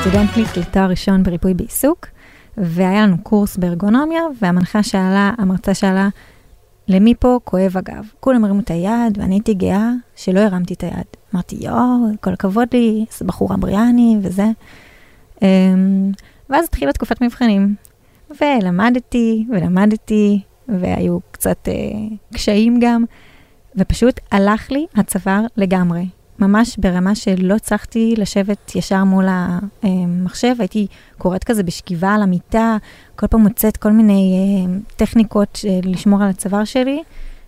סטודנטית לתואר ראשון בריפוי בעיסוק, והיה לנו קורס בארגונומיה, והמנחה שאלה, המרצה שאלה, למי פה כואב הגב? כולם הרימו את היד, ואני הייתי גאה שלא הרמתי את היד. אמרתי, יואו, כל הכבוד לי, איזה בחורה בריאה אני, וזה. אמ, ואז התחילה תקופת מבחנים, ולמדתי, ולמדתי, והיו קצת אה, קשיים גם, ופשוט הלך לי הצוואר לגמרי. ממש ברמה שלא הצלחתי לשבת ישר מול המחשב, הייתי קוראת כזה בשכיבה על המיטה, כל פעם מוצאת כל מיני אה, טכניקות של לשמור על הצוואר שלי,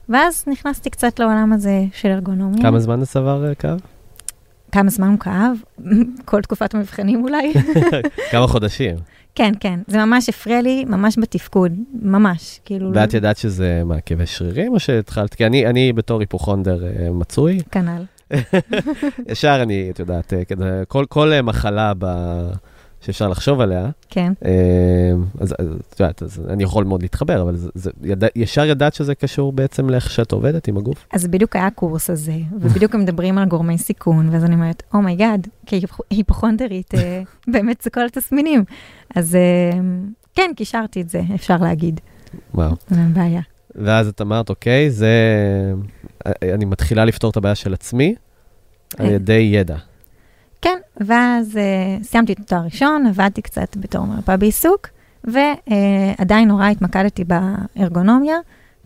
ואז נכנסתי קצת לעולם הזה של ארגונומיה. כמה זמן הצוואר אה, כאב? כמה זמן הוא כאב? כל תקופת המבחנים אולי? כמה חודשים. כן, כן, זה ממש הפריע לי, ממש בתפקוד, ממש, כאילו... ואת ידעת שזה מה, כאבי שרירים או שהתחלת? כי אני, אני בתור היפוכונדר אה, מצוי, כנ"ל. ישר אני, את יודעת, אה, כל, כל אה, מחלה ב... שאפשר לחשוב עליה, כן, אה, אז את יודעת, אז אני יכול מאוד להתחבר, אבל זה, זה, יד... ישר ידעת שזה קשור בעצם לאיך שאת עובדת עם הגוף? אז בדיוק היה הקורס הזה, ובדיוק הם מדברים על גורמי סיכון, ואז אני אומרת, oh my God, כהיפוכונדרית, אה, באמת זה כל התסמינים. אז כן, קישרתי את זה, אפשר להגיד, וואו. אין בעיה. ואז את אמרת, אוקיי, זה... אני מתחילה לפתור את הבעיה של עצמי על אה. ידי ידע. כן, ואז uh, סיימתי את התואר ראשון, עבדתי קצת בתור מרפאה בעיסוק, ועדיין נורא התמקדתי בארגונומיה.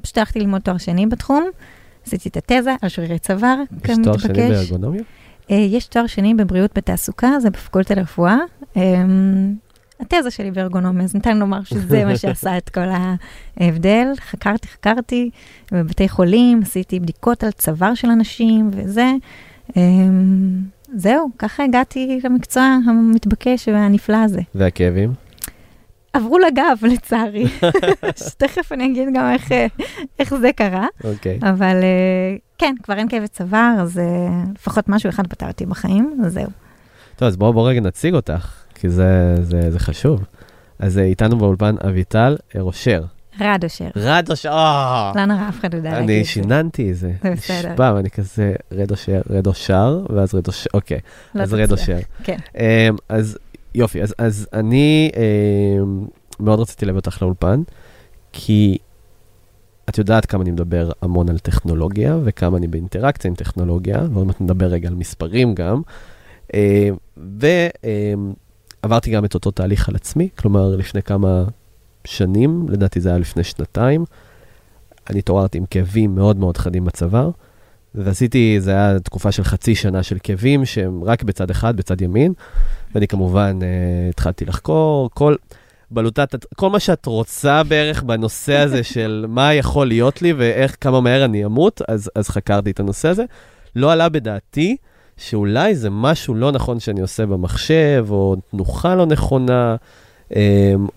פשוט הלכתי ללמוד תואר שני בתחום, עשיתי את התזה על שרירי צוואר, יש תואר שני בארגונומיה? Uh, יש תואר שני בבריאות בתעסוקה, זה בפקולטה לרפואה. Um, התזה שלי בארגונומיה, אז ניתן לומר שזה מה שעשה את כל ההבדל. חקרתי, חקרתי בבתי חולים, עשיתי בדיקות על צוואר של אנשים וזה. Um, זהו, ככה הגעתי למקצוע המתבקש והנפלא הזה. והכאבים? עברו לגב, לצערי. שתכף אני אגיד גם איך, איך זה קרה, אוקיי. אבל אה, כן, כבר אין כאבי צוואר, אז אה, לפחות משהו אחד פתרתי בחיים, אז זהו. טוב, אז בואו בוא רגע נציג אותך, כי זה, זה, זה חשוב. אז אה, איתנו באולפן אביטל אה, רושר. רד אושר. רד רושר, אה! לא נורא, אף אחד לא יודע להגיד אני את זה. שיננתי את זה. זה בסדר. נשבע, ואני כזה רד אושר, רד אושר, ואז רד אושר, אוקיי. לא אז רד. אושר. כן. אמ, אז יופי, אז, אז אני אמ, מאוד רציתי להביא אותך לאולפן, כי את יודעת כמה אני מדבר המון על טכנולוגיה, וכמה אני באינטראקציה עם טכנולוגיה, ועוד מעט נדבר רגע על מספרים גם. ועברתי גם את אותו תהליך על עצמי, כלומר, לפני כמה שנים, לדעתי זה היה לפני שנתיים, אני התעוררתי עם כאבים מאוד מאוד חדים בצוואר, ועשיתי, זה היה תקופה של חצי שנה של כאבים שהם רק בצד אחד, בצד ימין, ואני כמובן uh, התחלתי לחקור, כל, בלוטת, כל מה שאת רוצה בערך בנושא הזה של מה יכול להיות לי ואיך, כמה מהר אני אמות, אז, אז חקרתי את הנושא הזה. לא עלה בדעתי שאולי זה משהו לא נכון שאני עושה במחשב, או תנוחה לא נכונה, um,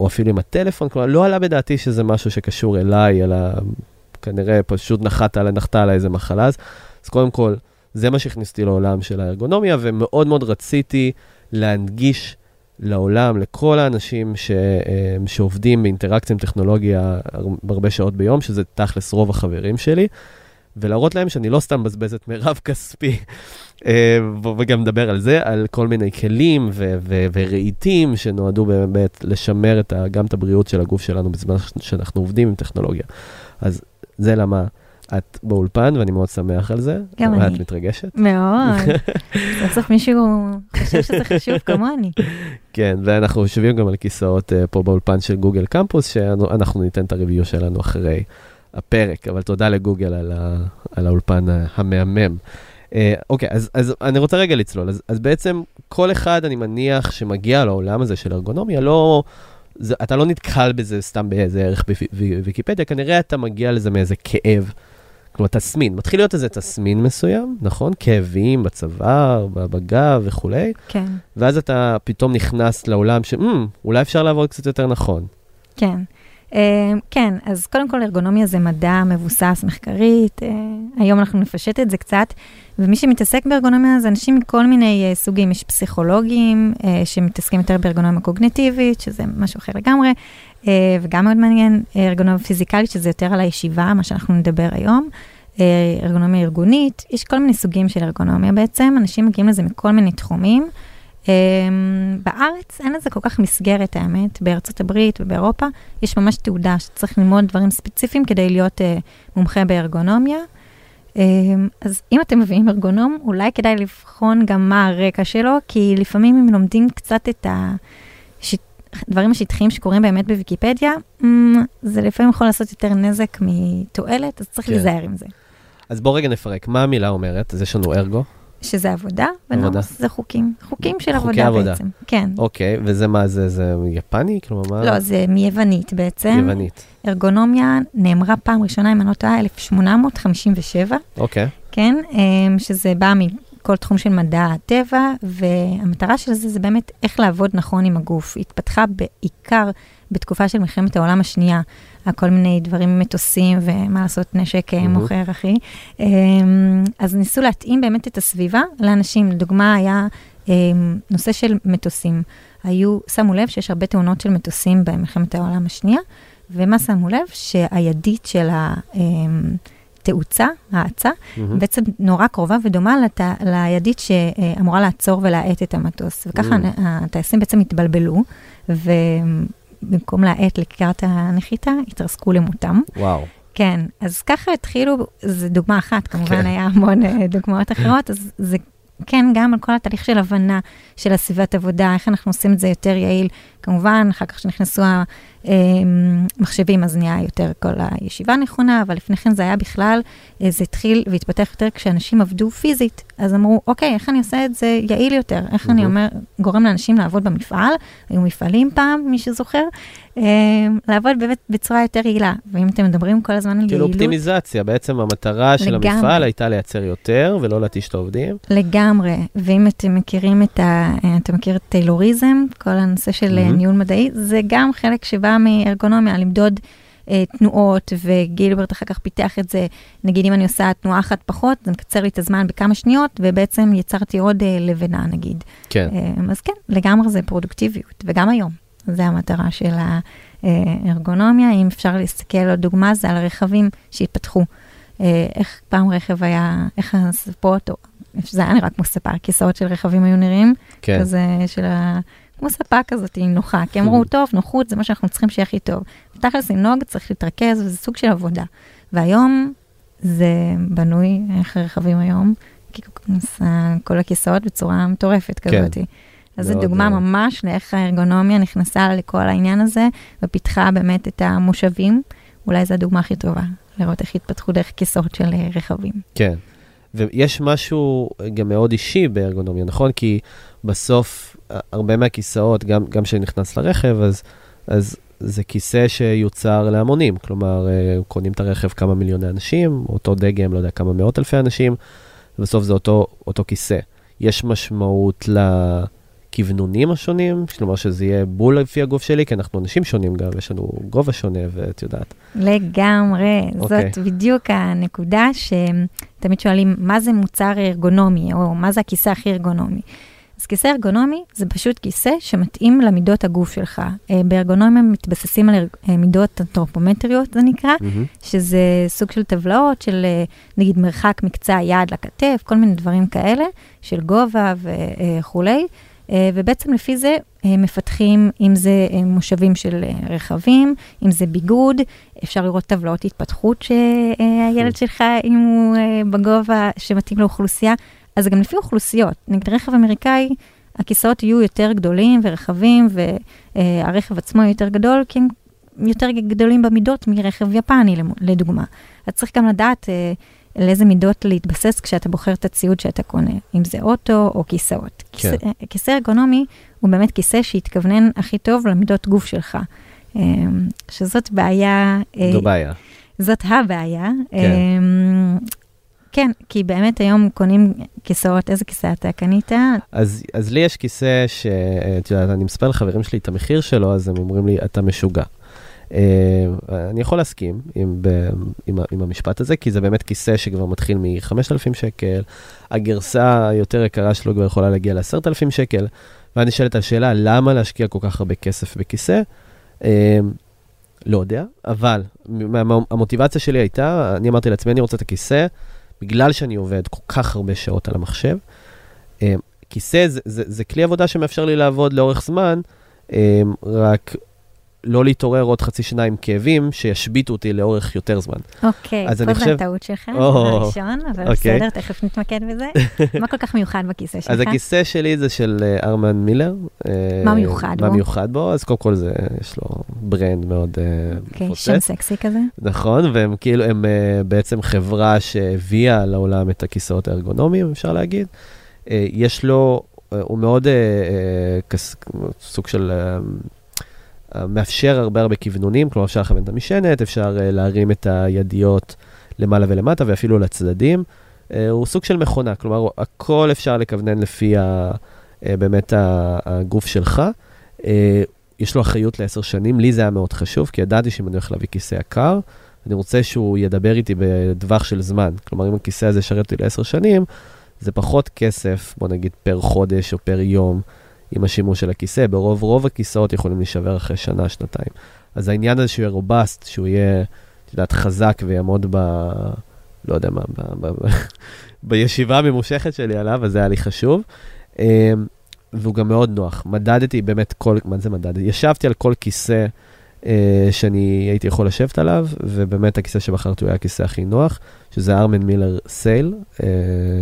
או אפילו עם הטלפון, כלומר, לא עלה בדעתי שזה משהו שקשור אליי, אלא כנראה פשוט נחת עליי, נחתה עליי איזה מחלה. אז, אז קודם כל, זה מה שהכניס אותי לעולם של הארגונומיה, ומאוד מאוד רציתי להנגיש לעולם, לכל האנשים ש, אה, שעובדים באינטראקציה עם טכנולוגיה הרבה שעות ביום, שזה תכלס רוב החברים שלי, ולהראות להם שאני לא סתם מבזבז את מירב כספי, אה, וגם נדבר על זה, על כל מיני כלים ו- ו- ורהיטים שנועדו באמת לשמר את ה- גם את הבריאות של הגוף שלנו בזמן שאנחנו עובדים עם טכנולוגיה. אז זה למה את באולפן, ואני מאוד שמח על זה. גם את אני. מתרגשת? מאוד. סוף סוף מישהו חושב שזה חשוב כמוני. כן, ואנחנו יושבים גם על כיסאות uh, פה באולפן של גוגל קמפוס, שאנחנו ניתן את הריוויו שלנו אחרי הפרק, אבל תודה לגוגל על, ה, על האולפן המהמם. Uh, אוקיי, אז, אז אני רוצה רגע לצלול. אז, אז בעצם כל אחד, אני מניח, שמגיע לעולם הזה של ארגונומיה, לא... זה, אתה לא נתקל בזה סתם באיזה ערך בוויקיפדיה, כנראה אתה מגיע לזה מאיזה כאב. כלומר, תסמין, מתחיל להיות איזה תסמין מסוים, נכון? כאבים בצוואר, בגב וכולי, כן, ואז אתה פתאום נכנס לעולם ש, "מ, אולי אפשר לעבוד קצת יותר נכון. כן. אה, כן, אז קודם כל ארגונומיה זה מדע מבוסס מחקרית, אה, היום אנחנו נפשט את זה קצת, ומי שמתעסק בארגונומיה זה אנשים מכל מיני אה, סוגים, יש פסיכולוגים אה, שמתעסקים יותר בארגונומיה קוגניטיבית, שזה משהו אחר לגמרי, וגם מאוד מעניין, ארגונומיה פיזיקלית, שזה יותר על הישיבה, מה שאנחנו נדבר היום. ארגונומיה ארגונית, יש כל מיני סוגים של ארגונומיה בעצם, אנשים מגיעים לזה מכל מיני תחומים. Um, בארץ אין לזה כל כך מסגרת, האמת, בארצות הברית ובאירופה יש ממש תעודה שצריך ללמוד דברים ספציפיים כדי להיות uh, מומחה בארגונומיה. Um, אז אם אתם מביאים ארגונום, אולי כדאי לבחון גם מה הרקע שלו, כי לפעמים אם לומדים קצת את הדברים השטחיים שקורים באמת בוויקיפדיה, um, זה לפעמים יכול לעשות יותר נזק מתועלת, אז צריך כן. להיזהר עם זה. אז בוא רגע נפרק, מה המילה אומרת? אז יש לנו ארגו, שזה עבודה. ונורס זה חוקים. חוקים של חוקי עבודה, עבודה. בעצם. כן. אוקיי, וזה מה זה, זה יפני? כלומר, מה? לא, זה מיוונית בעצם. יוונית. ארגונומיה נאמרה פעם ראשונה, אם אני לא טועה, 1857, אוקיי, כן? אמ, שזה בא מכל תחום של מדע הטבע, והמטרה של זה זה באמת איך לעבוד נכון עם הגוף. התפתחה בעיקר בתקופה של מלחמת העולם השנייה, כל מיני דברים מטוסים ומה לעשות, נשק מהמם. מוכר, אחי. אמ, אז ניסו להתאים באמת את הסביבה לאנשים. לדוגמה, היה אמ, נושא של מטוסים. היו, שמו לב שיש הרבה תאונות של מטוסים במלחמת העולם השנייה, ומה שמו לב? שהידית של התאוצה, האצה, מהמם. בעצם נורא קרובה ודומה לת... לידית שאמורה לעצור ולהאט את המטוס. וככה Mm. הטייסים בעצם התבלבלו, ובמקום להאט לקראת הנחיתה, התרסקו למותם. וואו. כן, אז ככה התחילו, זו דוגמה אחת, כמובן כן. היה המון אה, דוגמאות אחרות, אז זה כן גם על כל התהליך של הבנה של הסביבת עבודה, איך אנחנו עושים את זה יותר יעיל. כמובן, אחר כך שנכנסו המחשבים, אז נהיה יותר כל הישיבה נכונה, אבל לפני כן זה היה בכלל, אה, זה התחיל והתפתח יותר כשאנשים עבדו פיזית. אז אמרו, אוקיי, איך אני עושה את זה יעיל יותר? איך אני מהמם. אומר, גורם לאנשים לעבוד במפעל, היו מפעלים פעם, מי שזוכר, אה, לעבוד באמת בצורה יותר יעילה. ואם אתם מדברים כל הזמן על כאילו יעילות, אופטימיזציה, בעצם המטרה של לגמרי. המפעל הייתה לייצר יותר ולא להתיש את העובדים. לגמרי, ואם אתם מכירים את ה... אתה מכיר את טיילוריזם, כל הנושא של מהמם. mm-hmm. ניהול מדעי, זה גם חלק שבא מארגונומיה, למדוד אה, תנועות, וגילברט אחר כך פיתח את זה, נגיד אם אני עושה תנועה אחת פחות, זה מקצר לי את הזמן בכמה שניות, ובעצם יצרתי עוד אה, לבנה נגיד. כן. אה, אז כן, לגמרי זה פרודוקטיביות, וגם היום. זה המטרה של הארגונומיה. אם אפשר להסתכל על דוגמה, זה על הרכבים שהתפתחו. אה, איך פעם רכב היה, איך הספות, או זה היה נראה כמו ספה, כיסאות של רכבים היו נראים, כן. כזה של ה... כמו ספה כזאת, נוחה, כי אמרו, טוב, נוחות זה מה שאנחנו צריכים שיהיה הכי טוב. תכלס לנהוג צריך להתרכז, וזה סוג של עבודה. והיום זה בנוי, איך הרכבים היום, כי כל הכיסאות בצורה מטורפת כן. כזאת. אז זו מאוד, דוגמה אה, ממש לאיך הארגונומיה נכנסה לכל העניין הזה, ופיתחה באמת את המושבים. אולי זו הדוגמה הכי טובה, לראות איך התפתחו דרך כיסאות של אה, רכבים. כן. ויש משהו גם מאוד אישי בארגונומיה, נכון? כי בסוף, הרבה מהכיסאות, גם, גם כשנכנס לרכב, אז, אז זה כיסא שיוצר להמונים. כלומר, אה, קונים את הרכב כמה מיליוני אנשים, אותו דגם, לא יודע, כמה מאות אלפי אנשים, ובסוף זה אותו, אותו כיסא. יש משמעות לכוונונים השונים, כלומר שזה יהיה בול לפי הגוף שלי, כי אנחנו אנשים שונים גם, יש לנו גובה שונה, ואת יודעת. לגמרי, אוקיי. זאת בדיוק הנקודה שתמיד שואלים, מה זה מוצר ארגונומי, או מה זה הכיסא הכי ארגונומי. אז כיסא ארגונומי זה פשוט כיסא שמתאים למידות הגוף שלך. אה, בארגונומיה מתבססים על אה, מידות אנתרופומטריות, זה נקרא, מהמם. שזה סוג של טבלאות של אה, נגיד מרחק מקצה היד לכתף, כל מיני דברים כאלה, של גובה וכולי. ובעצם לפי זה מפתחים, אם זה מושבים של רכבים, אם זה ביגוד, אפשר לראות טבלאות התפתחות שהילד שלך, אם הוא בגובה שמתאים לאוכלוסייה, אז זה גם לפי אוכלוסיות. נגיד רכב אמריקאי, הכיסאות יהיו יותר גדולים ורחבים, והרכב עצמו יהיה יותר גדול, כי הם יותר גדולים במידות מרכב יפני, לדוגמה. אז צריך גם לדעת אה, לאיזה מידות להתבסס כשאתה בוחר את הציוד שאתה קונה, אם זה אוטו או כיסאות. כן. כיסא, אה, כיסא ארגונומי הוא באמת כיסא שהתכוונן הכי טוב למידות גוף שלך. אה, שזאת בעיה, אה, זו בעיה. זאת הבעיה. כן. אה, כן, כי באמת היום קונים כיסאות, איזה כיסא אתה קנית? אז, אז לי יש כיסא שאת יודעת, אני מספר לחברים שלי את המחיר שלו, אז הם אומרים לי, אתה משוגע. אה, אני יכול להסכים עם, ב, עם, עם המשפט הזה, כי זה באמת כיסא שכבר מתחיל מ-5,000 שקל, הגרסה היותר יקרה שלו כבר יכולה להגיע ל-10,000 שקל, ואני נשאלת השאלה, למה להשקיע כל כך הרבה כסף בכיסא? אה, לא יודע, אבל המוטיבציה שלי הייתה, אני אמרתי לעצמי, אני רוצה את הכיסא, בגלל שאני עובד כל כך הרבה שעות על המחשב. אה, כיסא זה, זה, זה כלי עבודה שמאפשר לי לעבוד לאורך זמן, אה, רק לא להתעורר עוד חצי שנה עם כאבים שישביתו אותי לאורך יותר זמן. אוקיי, אז פה חושב- הטעות שלך, או, דבר ראשון, אבל אוקיי. בסדר, תכף נתמקד בזה. מה כל כך מיוחד בכיסא שלך? אז הכיסא שלי זה של אה, ארמן מילר. אה, מה מיוחד מה בו? מיוחד בו? אז קודם כל זה, יש לו ברנד מאוד אה, אוקיי, מפוצץ. שם סקסי כזה. נכון, והם כאילו, הם בעצם חברה שהביאה לעולם את הכיסאות הארגונומיים, אפשר להגיד. יש לו, הוא מאוד סוג של, מאפשר הרבה הרבה כוונונים, כלומר אפשר לכוון את המשענת, אפשר uh, להרים את הידיות למעלה ולמטה ואפילו לצדדים. Uh, הוא סוג של מכונה, כלומר הכל אפשר לכוונן לפי ה, uh, באמת הגוף שלך. יש לו אחריות לעשר שנים, לי זה היה מאוד חשוב, כי ידעתי שאם אני הולך להביא כיסא יקר, אני רוצה שהוא ידבר איתי בטווח של זמן. כלומר, אם הכיסא הזה ישרת אותי לעשר שנים, זה פחות כסף, בוא נגיד, פר חודש או פר יום עם השימוש של הכיסא. ברוב רוב הכיסאות יכולים להישבר אחרי שנה, שנתיים. אז העניין הזה שהוא יהיה רובסט, שהוא יהיה, את יודעת, חזק ויעמוד ב... לא יודע מה, ב, ב, בישיבה הממושכת שלי עליו, אז זה היה לי חשוב. אמ, והוא גם מאוד נוח. מדדתי באמת כל, מה זה מדדתי? ישבתי על כל כיסא אה, שאני הייתי יכול לשבת עליו, ובאמת הכיסא שבחרתי הוא היה הכיסא הכי נוח, שזה ארמן מילר סייל. אה,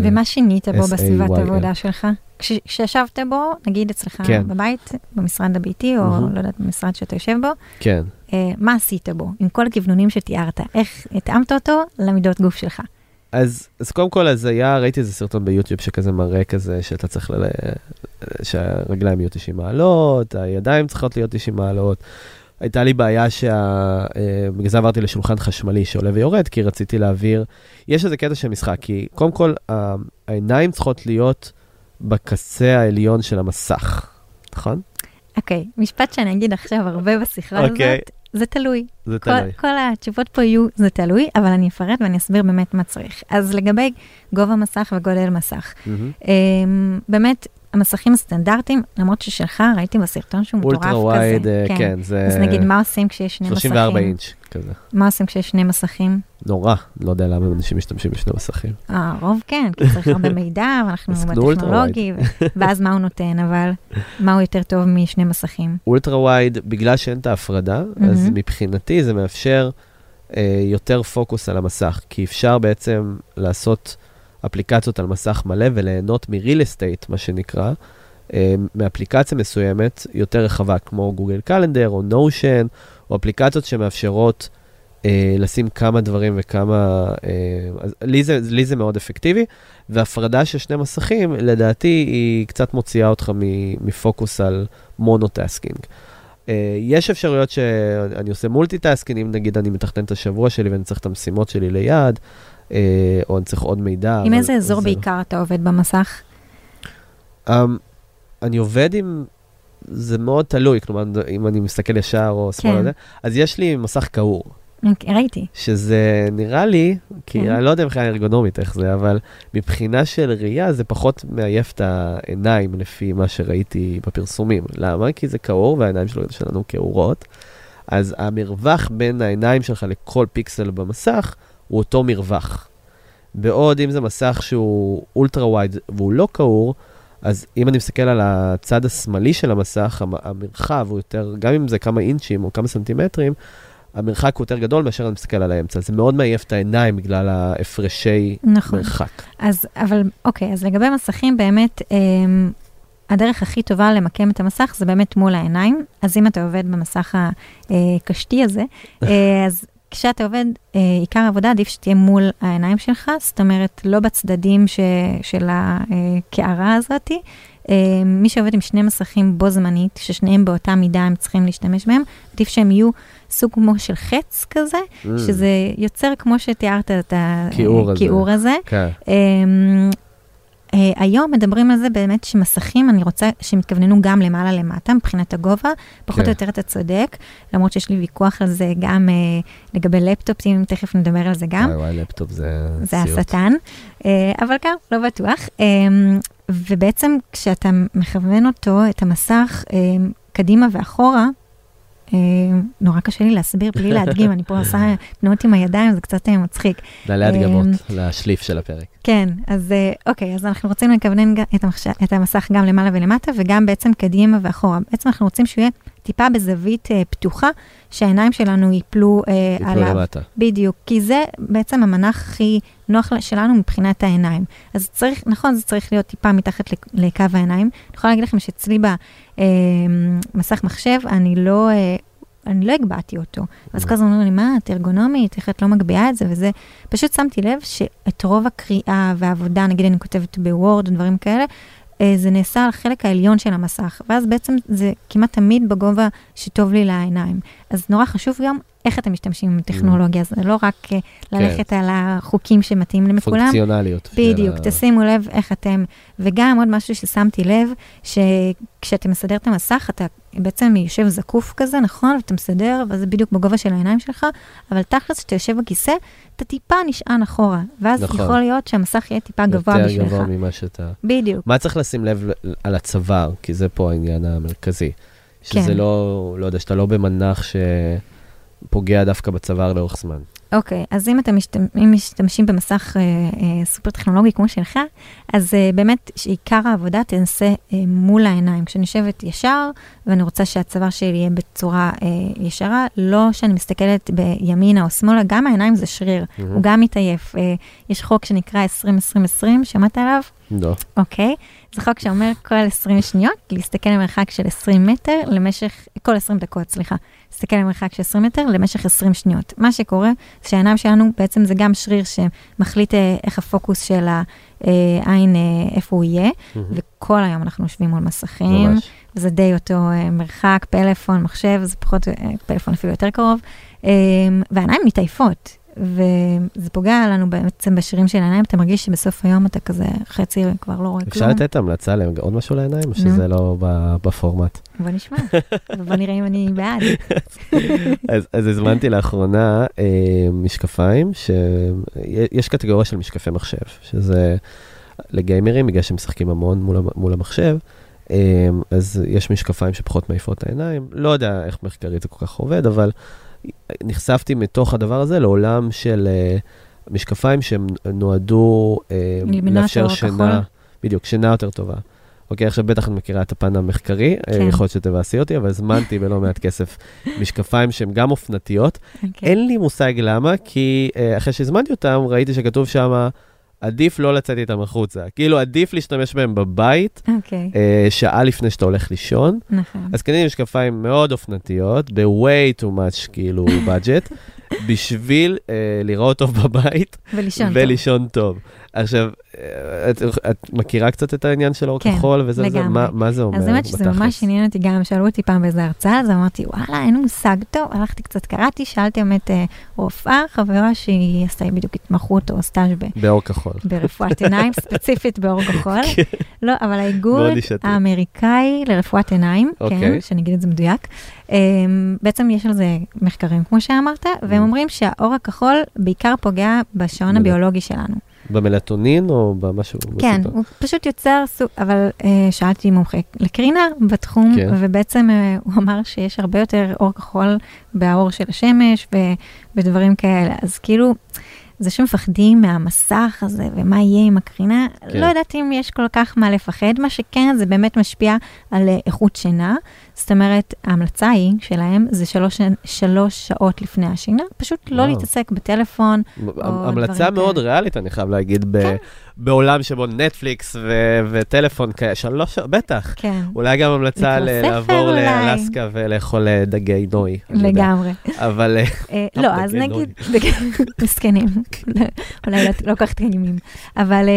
ומה שינית בו בסביבת. העבודה שלך? כש- כשישבת בו, נגיד אצלך כן. בבית, במשרד הביתי, או מהמם. לא יודעת, במשרד שאתה יושב בו, כן. אה, מה עשית בו? עם כל הכוונונים שתיארת, איך התאמת אותו למידות גוף שלך? אז, אז קודם כל, אז היה, ראיתי איזה סרטון ביוטיוב שכזה מראה כזה, שאתה צריך, ל... שהרגליים יהיו 90 מעלות, הידיים צריכות להיות 90 מעלות. הייתה לי בעיה שה... אה, בגלל זה עברתי לשולחן חשמלי שעולה ויורד, כי רציתי להעביר... יש איזה קטע של משחק, כי קודם כל, העיניים צריכות להיות בקצה העליון של המסך, נכון? אוקיי, משפט שאני אגיד עכשיו הרבה בשיחה אוקיי. הזאת, זה תלוי. זה כל, תלוי. כל התשובות פה יהיו, זה תלוי, אבל אני אפרט ואני אסביר באמת מה צריך. אז לגבי גובה מסך וגודל מסך. אמ, באמת, המסכים הסטנדרטיים, למרות ששלך ראיתי בסרטון שהוא מטורף כזה. אולטרה וייד, אה, כן, זה... אז נגיד, מה עושים כשיש שני 34 מסכים? אינץ' כזה. מה עושים כשיש שני מסכים? נורא, לא יודע למה אנשים משתמשים בשני מסכים. אה, הרוב כן, כי צריך הרבה מידע, ואנחנו בטכנולוגי, ו- ואז מה הוא נותן, אבל מה הוא יותר טוב משני מסכים? אולטרה וייד, בגלל שאין את ההפרדה, אז. מבחינתי זה מאפשר אה, יותר פוקוס על המסך, כי אפשר בעצם לעשות אפליקציות על מסך מלא וליהנות מ-real estate, מה שנקרא, אה, מאפליקציה מסוימת יותר רחבה, כמו גוגל קלנדר או נושן, או אפליקציות שמאפשרות אה, לשים כמה דברים וכמה... אה, אז לי זה, לי זה מאוד אפקטיבי, והפרדה של שני מסכים, לדעתי, היא קצת מוציאה אותך מפוקוס על monotasking. אה, יש אפשרויות שאני עושה multitasking, אם נגיד אני מתכנן את השבוע שלי ואני צריך את המשימות שלי ליד, או אני צריך עוד מידע. עם אבל איזה אזור זה- בעיקר אתה עובד במסך? Um, אני עובד עם, זה מאוד תלוי, כלומר, אם אני מסתכל ישר או שמאלה, כן. אז יש לי מסך קעור, אוקיי, ראיתי. שזה נראה לי, כי כן. אני לא יודע מבחינה ארגונומית איך זה, אבל מבחינה של ראייה זה פחות מעייף את העיניים לפי מה שראיתי בפרסומים. למה? כי זה קעור והעיניים שלו- שלנו קעורות, אז המרווח בין העיניים שלך לכל פיקסל במסך הוא אותו מרווח. בעוד אם זה מסך שהוא אולטרה ווייד והוא לא קעור, אז אם אני מסתכל על הצד השמאלי של המסך, המ- המרחב הוא יותר, גם אם זה כמה אינצ'ים או כמה סנטימטרים, המרחק הוא יותר גדול מאשר אני מסתכל על האמצע. זה מאוד מעייף את העיניים בגלל ההפרשי נכון. מרחק. אז, אבל, אוקיי, אז לגבי מסכים, באמת, אמ, הדרך הכי טובה למקם את המסך זה באמת מול העיניים. אז אם אתה עובד במסך הקשתי הזה, אה, אז כשאתה עובד, אה, עיקר העבודה עדיף שתהיה מול העיניים שלך, זאת אומרת, לא בצדדים ש, של הקערה הזאתי. אה, מי שעובד עם שני מסכים בו זמנית, ששניהם באותה מידה הם צריכים להשתמש בהם, עדיף שהם יהיו סוג כמו של חץ כזה, שזה יוצר כמו שתיארת את כיעור הזה. הכיעור הזה. כן. אה, היום מדברים על זה באמת שמסכים, אני רוצה שהם יתכווננו גם למעלה למטה, מבחינת הגובה, פחות כן. או יותר אתה צודק, למרות שיש לי ויכוח על זה גם אה, לגבי לפטופים, תכף נדבר על זה גם. וואי וואי, לפטופ זה זה סיוט. השטן, אה, אבל גם, לא בטוח. אה, ובעצם כשאתה מכוון אותו, את המסך, אה, קדימה ואחורה, אה, נורא קשה לי להסביר בלי להדגים, אני פה עושה תנועות עם הידיים, זה קצת אה, מצחיק. אה, הדגמות לשליף של הפרק. כן, אז אה, אוקיי, אז אנחנו רוצים לכוונן את, המחש... את המסך גם למעלה ולמטה, וגם בעצם קדימה ואחורה. בעצם אנחנו רוצים שהוא יהיה טיפה בזווית אה, פתוחה, שהעיניים שלנו ייפלו אה, יפלו עליו. למטה. בדיוק, כי זה בעצם המנח הכי נוח שלנו מבחינת העיניים. אז צריך, נכון, זה צריך להיות טיפה מתחת לק- לקו העיניים. אני יכולה להגיד לכם שאצלי במסך מחשב, אני לא... אה, אני לא הגבהתי אותו. אז כל הזמן אומרים לי, מה, את ארגונומית, איך את לא מגביהה את זה וזה. פשוט שמתי לב שאת רוב הקריאה והעבודה, נגיד אני כותבת בוורד או דברים כאלה, אה, זה נעשה על החלק העליון של המסך, ואז בעצם זה כמעט תמיד בגובה שטוב לי לעיניים. אז נורא חשוב גם איך אתם משתמשים עם טכנולוגיה, זה לא רק אה, ללכת על החוקים שמתאימים לכולם. פונקציונליות. של בדיוק, תשימו לב איך אתם, וגם עוד משהו ששמתי לב, שכשאתה מסדר את המסך, אתה בעצם יושב זקוף כזה, נכון? ואתה מסדר, וזה בדיוק בגובה של העיניים שלך, אבל תכלס, כשאתה יושב בכיסא, אתה טיפה נשען אחורה, ואז נכון. יכול להיות שהמסך יהיה טיפה גבוה יותר בשבילך. גבוה ממה שאתה... בדיוק, מה צריך לשים לב על הצוואר? כי זה פה העניין המרכזי. שזה כן. לא, לא יודע, שאתה לא במנח שפוגע דווקא בצוואר לאורך זמן. אוקיי, אז אם אתם משתמ... אם משתמשים במסך אה, אה, סופר טכנולוגי כמו שלך, אז אה, באמת שעיקר העבודה תנסה אה, מול העיניים. כשאני יושבת ישר, ואני רוצה שהצוואר שלי יהיה בצורה אה, ישרה, לא שאני מסתכלת בימינה או שמאלה, גם העיניים זה שריר, מהמם. הוא גם מתעייף. אה, יש חוק שנקרא 20-20-20, שמעת עליו? לא. אוקיי. זה חוק שאומר כל 20 שניות, להסתכל למרחק של 20 מטר למשך, כל 20 דקות, סליחה. להסתכל למרחק של 20 מטר למשך 20 שניות. מה שקורה, זה שהעיניים שלנו, בעצם זה גם שריר שמחליט אה, איך הפוקוס של העין, אה, איפה הוא יהיה. וכל היום אנחנו יושבים מול מסכים, ממש. וזה די אותו אה, מרחק, פלאפון, מחשב, זה פחות, אה, פלאפון אפילו יותר קרוב, אה, והעיניים מתעייפות. וזה פוגע לנו בעצם בשירים של העיניים, אתה מרגיש שבסוף היום אתה כזה חצי כבר לא רואה אפשר כלום. לתת המלצה לעוד משהו לעיניים, או. שזה לא בפורמט? בוא נשמע, ובוא נראה אם אני בעד. אז, הזמנתי לאחרונה אה, משקפיים, שיש קטגוריה של משקפי מחשב, שזה לגיימרים, בגלל שהם משחקים המון מול, המ- מול המחשב, אה, אז יש משקפיים שפחות מעיפות את העיניים. לא יודע איך מחקרית זה כל כך עובד, אבל נחשפתי מתוך הדבר הזה לעולם של אה, משקפיים שהם נועדו אה, למנוע לאפשר שינה, הכחול. בדיוק, שינה יותר טובה. אוקיי, עכשיו בטח את מכירה את הפן המחקרי, כן. כן. יכול להיות שתבאסי אותי, אבל הזמנתי בלא מעט כסף משקפיים שהן גם אופנתיות. אוקיי. אין לי מושג למה, כי אה, אחרי שהזמנתי אותם, ראיתי שכתוב שם, עדיף לא לצאת איתם החוצה. כאילו, עדיף להשתמש בהם בבית, אוקיי, אה, שעה לפני שאתה הולך לישון. נכון. אז קניתי משקפיים מאוד אופנתיות, ב-way too much, כאילו, budget, בשביל אה, לראות טוב בבית ולישון טוב. ולישון טוב. עכשיו, אה, את, את מכירה קצת את העניין של אור כן, כחול וזה? לגמרי. מה, מה זה אומר אז האמת שזה בתכלס? ממש עניין אותי גם, שאלו אותי פעם באיזה הרצאה, אז אמרתי, וואלה, אין מושג טוב, הלכתי קצת, קראתי, שאלתי באמת אה, רופאה, חברה שהיא עשתה בדיוק התמחות או סטאז' ב- באור כחול. ברפואת עיניים, ספציפית באור כחול. כן. לא, אבל האיגוד. האמריקאי לרפואת עיניים, כן, אוקיי. שאני אגיד את זה מדויק, אמ, בעצם יש על זה מחקרים, כמו שאמרת, והם Mm. אומרים שהאור הכחול בעיקר פוגע בשעון. הביולוגי שלנו. במלטונין או במשהו? כן, בסרטון? הוא פשוט יוצר סוג, אבל אה, שאלתי מומחה לקרינה בתחום, כן. ובעצם אה, הוא אמר שיש הרבה יותר אור כחול באור של השמש ו- ודברים כאלה. אז כאילו, זה שמפחדים מהמסך הזה ומה יהיה עם הקרינה, כן. לא יודעת אם יש כל כך מה לפחד, מה שכן, זה באמת משפיע על אה, איכות שינה. זאת אומרת, ההמלצה היא שלהם זה שלוש, שלוש שעות לפני השינה, פשוט לא. להתעסק בטלפון. המלצה מאוד כאלה. ריאלית, אני חייב להגיד, ב- כן. בעולם שבו נטפליקס ו- וטלפון כאלה, שלוש, בטח. כן, אולי גם המלצה ל- לעבור אולי. לאלסקה ולאכול אה, דגי נוי. לגמרי. אבל אה, אה, לא, אז נגיד, מסכנים, אולי לא- לא כל כך טעימים. אבל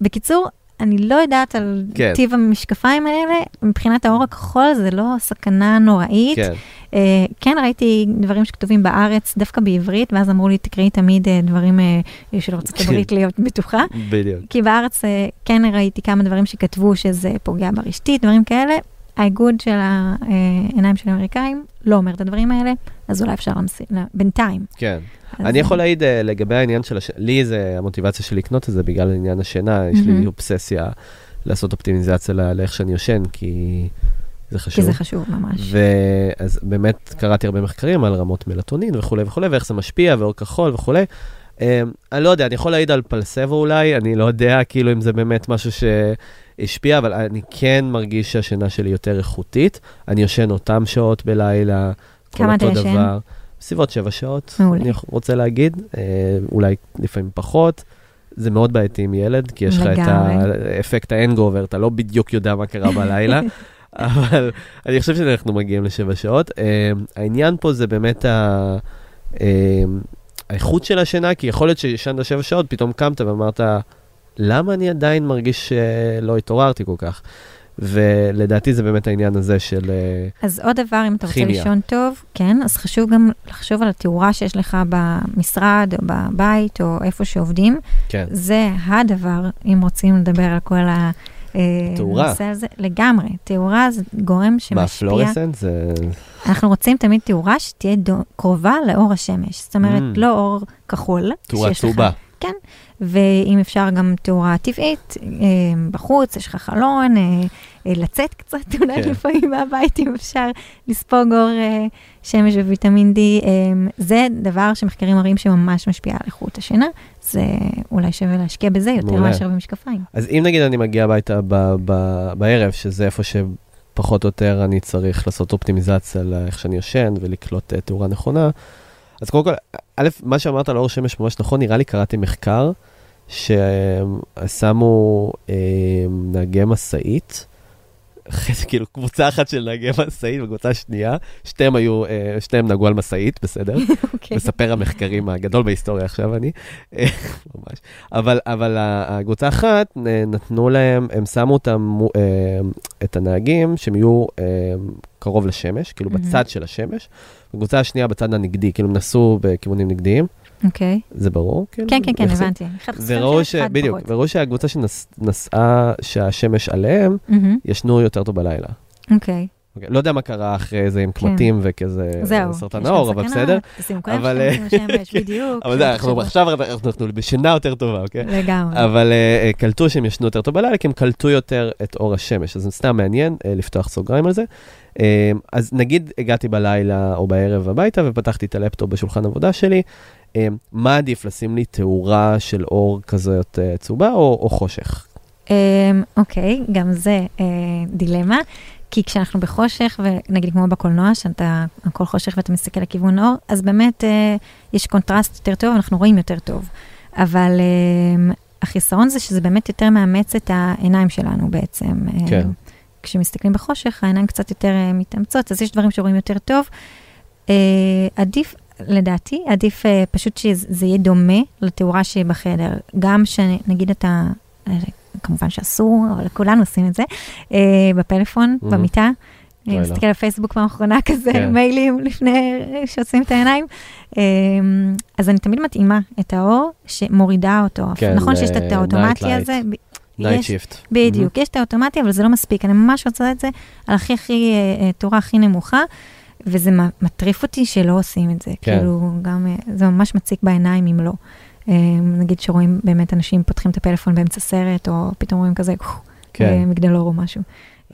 בקיצור, אני לא יודעת על כן. טיב המשקפיים האלה, מבחינת האור הכחול זה לא סכנה נוראית. כן, אה, כן, ראיתי דברים שכתובים בארץ, דווקא בעברית, ואז אמרו לי, תקראי תמיד אה, דברים אה, של ארצות כן. הברית להיות בטוחה. בדיוק. כי בארץ אה, כן ראיתי כמה דברים שכתבו שזה פוגע ברשתית, דברים כאלה. האיגוד של העיניים של האמריקאים לא אומר את הדברים האלה, אז אולי אפשר למסים, בינתיים. כן. אני יכול להעיד אה, לגבי העניין של השינה, לי זה המוטיבציה שלי לקנות את זה בגלל עניין השינה, יש לי. אובססיה לעשות אופטימיזציה לאיך שאני יושן, כי זה חשוב. כי זה חשוב ממש. ואז באמת קראתי הרבה מחקרים על רמות מלטונין וכולי וכולי, ואיך זה משפיע, ואור כחול וכולי. Um, אני לא יודע, אני יכול להעיד על פלסבו אולי, אני לא יודע כאילו אם זה באמת משהו שהשפיע, אבל אני כן מרגיש שהשינה שלי יותר איכותית. אני יושן אותם שעות בלילה, כמה אתה ישן? דבר. בסביבות שבע שעות, מעולה. אני רוצה להגיד, אה, אולי לפעמים פחות. זה מאוד בעייתי עם ילד, כי יש לך את. האפקט האנגובר, אתה לא בדיוק יודע מה קרה בלילה, אבל אני חושב שאנחנו מגיעים לשבע שעות. אה, העניין פה זה באמת ה... אה, האיכות של השינה, כי יכול להיות שישנת שבע שעות, פתאום קמת ואמרת, למה אני עדיין מרגיש שלא התעוררתי כל כך? ולדעתי זה באמת העניין הזה של... אה, אז עוד דבר, אם אתה רוצה כימיה. לישון טוב, כן, אז חשוב גם לחשוב על התאורה שיש לך במשרד, או בבית, או איפה שעובדים. כן, זה הדבר, אם רוצים לדבר על כל ה... אה, תאורה. הנושא הזה, לגמרי. תאורה זה גורם מה, שמשפיע. פלורסנט זה... אנחנו רוצים תמיד תאורה שתהיה דו, קרובה לאור השמש. זאת אומרת, Mm. לא אור כחול. תאורה צהובה. כן, ואם אפשר גם תאורה טבעית, אה, בחוץ, יש לך חלון, אה, אה, לצאת קצת אולי כן. לפעמים מהבית, אם אפשר לספוג אור שמש וויטמין D. זה דבר שמחקרים מראים שממש משפיע על איכות השינה, זה אולי שווה להשקיע בזה יותר מעולה. מאשר במשקפיים. אז אם נגיד אני מגיע הביתה ב- ב- בערב, שזה איפה שפחות או יותר אני צריך לעשות אופטימיזציה לאיך שאני יושן ולקלוט תאורה נכונה, אז קודם כל, א', מה שאמרת על אור שמש ממש נכון, נראה לי קראתי מחקר ששמו אה, נהגי משאית, כאילו קבוצה אחת של נהגי משאית וקבוצה שנייה, שתיהם היו, אה, שתיהם נהגו על משאית, בסדר? אוקיי. מספר המחקרים הגדול בהיסטוריה עכשיו אני, אה, ממש. אבל, אבל הקבוצה אחת, נ- נתנו להם, הם שמו אותם, אה, את הנהגים, שהם יהיו אה, קרוב לשמש, כאילו מהמם. בצד של השמש, והקבוצה השנייה בצד הנגדי, כאילו נסעו בכיוונים נגדיים, אוקיי. זה ברור? כאילו, כן, כן, כן, זה? הבנתי. וראו ש... בדיוק. וראו שהקבוצה שנסעה, שהשמש עליהם, מהמם, ישנו יותר טוב בלילה. אוקיי. אוקיי, לא יודע מה קרה אחרי זה עם כן. קמטים וכזה זהו. סרטן יש העור, אבל סכנה, בסדר. תשימו קרם אבל, אה, שמש, בדיוק. אבל זה, אנחנו. עכשיו אנחנו בשינה יותר טובה, אוקיי? לגמרי. אבל אה, קלטו שהם ישנו יותר טוב בלילה, כי הם קלטו יותר את אור השמש, אז זה סתם מעניין אה, לפתוח סוגריים על זה. אה, אז נגיד הגעתי בלילה או בערב הביתה ופתחתי את הלפטופ בשולחן עבודה שלי, אה, מה עדיף לשים לי תאורה של אור כזאת צהובה או, או חושך? אמ, אוקיי, גם זה אה, דילמה, כי כשאנחנו בחושך, ונגיד כמו בקולנוע, שאתה הכל חושך ואתה מסתכל לכיוון אור, אז באמת אה, יש קונטרסט יותר טוב, אנחנו רואים יותר טוב. אבל אה, החיסרון זה שזה באמת יותר מאמץ את העיניים שלנו בעצם. כן. כשמסתכלים בחושך, העיניים קצת יותר אה, מתאמצות, אז יש דברים שרואים יותר טוב. אה, עדיף, לדעתי, עדיף אה, פשוט שזה יהיה דומה לתאורה שבחדר. גם שנגיד אתה, כמובן שאסור, אבל כולנו עושים את זה, אה, בפלאפון, Mhm. במיטה. לא. מסתכל על פייסבוק פעם אחרונה כזה, כן. מיילים לפני שעושים את העיניים. אז אני תמיד מתאימה את האור שמורידה אותו. כן, נכון שיש את האוטומטי. הזה. Night Shift. בדיוק, יש את האוטומטי, אבל זה לא מספיק. אני ממש רוצה את זה על הכי הכי, אה, תאורה הכי נמוכה, וזה מטריף אותי שלא עושים את זה. כן. כאילו, גם, אה, זה ממש מציק בעיניים אם לא. אה, נגיד שרואים באמת אנשים פותחים את הפלאפון באמצע סרט, או פתאום רואים כזה, כן. מגדלור או משהו.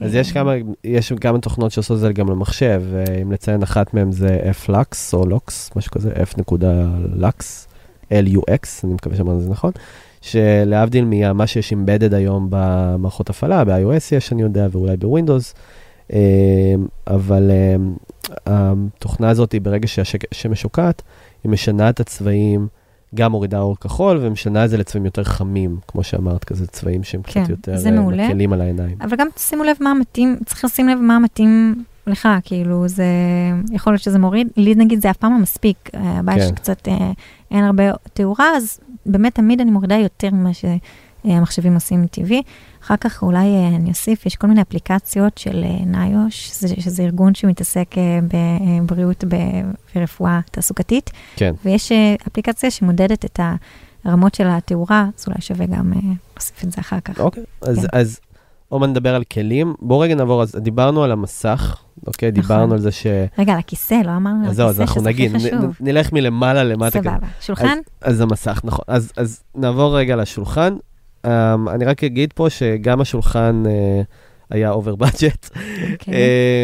אז יש כמה, יש כמה תוכנות שעושות את זה גם למחשב, אם לציין אחת מהן זה F.lux או Lux, משהו כזה, F.lux, L-U-X, אני מקווה שאמרתי את זה נכון, שלהבדיל ממה שיש אימבדד היום במערכות הפעלה, ב-iOS יש, אני יודע, ואולי בווינדוס, אה, אבל אה, התוכנה הזאת, ברגע שהשמש שוקעת, היא משנה את הצבעים, גם מורידה אור כחול, ומשנה את זה לצבעים יותר חמים, כמו שאמרת, כזה צבעים שהם כן, קצת יותר אה. מקלים על העיניים. אבל גם שימו לב מה מתאים, צריך לשים לב מה מתאים לך, כאילו, זה, יכול להיות שזה מוריד, לי נגיד זה אף פעם לא מספיק, אה, הבעיה כן. שקצת אה, אין הרבה תאורה, אז באמת תמיד אני מורידה יותר ממה ש... אה, המחשבים עושים טבעי. אחר כך אולי אה, אני אוסיף, יש כל מיני אפליקציות של אה, ניוש, שזה, שזה ארגון שמתעסק אה, בבריאות ורפואה תעסוקתית, כן. ויש אה, אפליקציה שמודדת את הרמות של התאורה, אז אולי שווה גם אה, להוסיף את זה אחר כך. אוקיי, אז, כן. אז עומר נדבר על כלים. בואו רגע נעבור, אז דיברנו על המסך, אוקיי? נכון. דיברנו על זה ש... רגע, על הכיסא, לא אמרנו על אז זהו, אז הכיסא, אנחנו שזה הכי נגיד, נ- חשוב. נ- נלך מלמעלה למטה. סבבה. שולחן? אז המסך, נכון. אז, אז נעבור רגע לשולחן. אמ, אני רק אגיד פה שגם השולחן אה, היה over budget. אוקיי.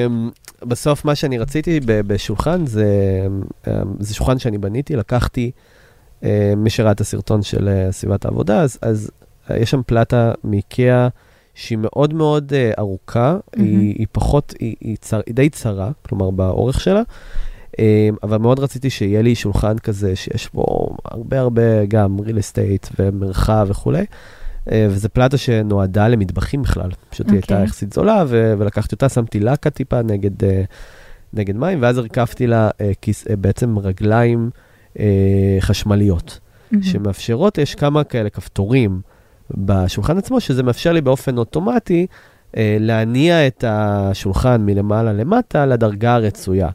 אמ, בסוף מה שאני רציתי בשולחן זה, אמ, זה שולחן שאני בניתי, לקחתי, אה, מי שראה את הסרטון של אה, סביבת העבודה, אז, אז uh, יש שם פלטה מאיקאה שהיא מאוד מאוד uh, ארוכה, מהמם. היא, היא פחות, היא, היא, צר, היא די צרה, כלומר באורך שלה. Um, אבל מאוד רציתי שיהיה לי שולחן כזה שיש בו הרבה הרבה גם real estate ומרחב וכולי. Uh, וזו פלטה שנועדה למטבחים בכלל. פשוט היא הייתה אוקיי. יחסית זולה, ו- ולקחתי אותה, שמתי לקה טיפה נגד, uh, נגד מים, ואז הרכבתי לה uh, כיס, uh, בעצם רגליים uh, חשמליות, מהמם. שמאפשרות, יש כמה כאלה כפתורים בשולחן עצמו, שזה מאפשר לי באופן אוטומטי uh, להניע את השולחן מלמעלה למטה לדרגה הרצויה.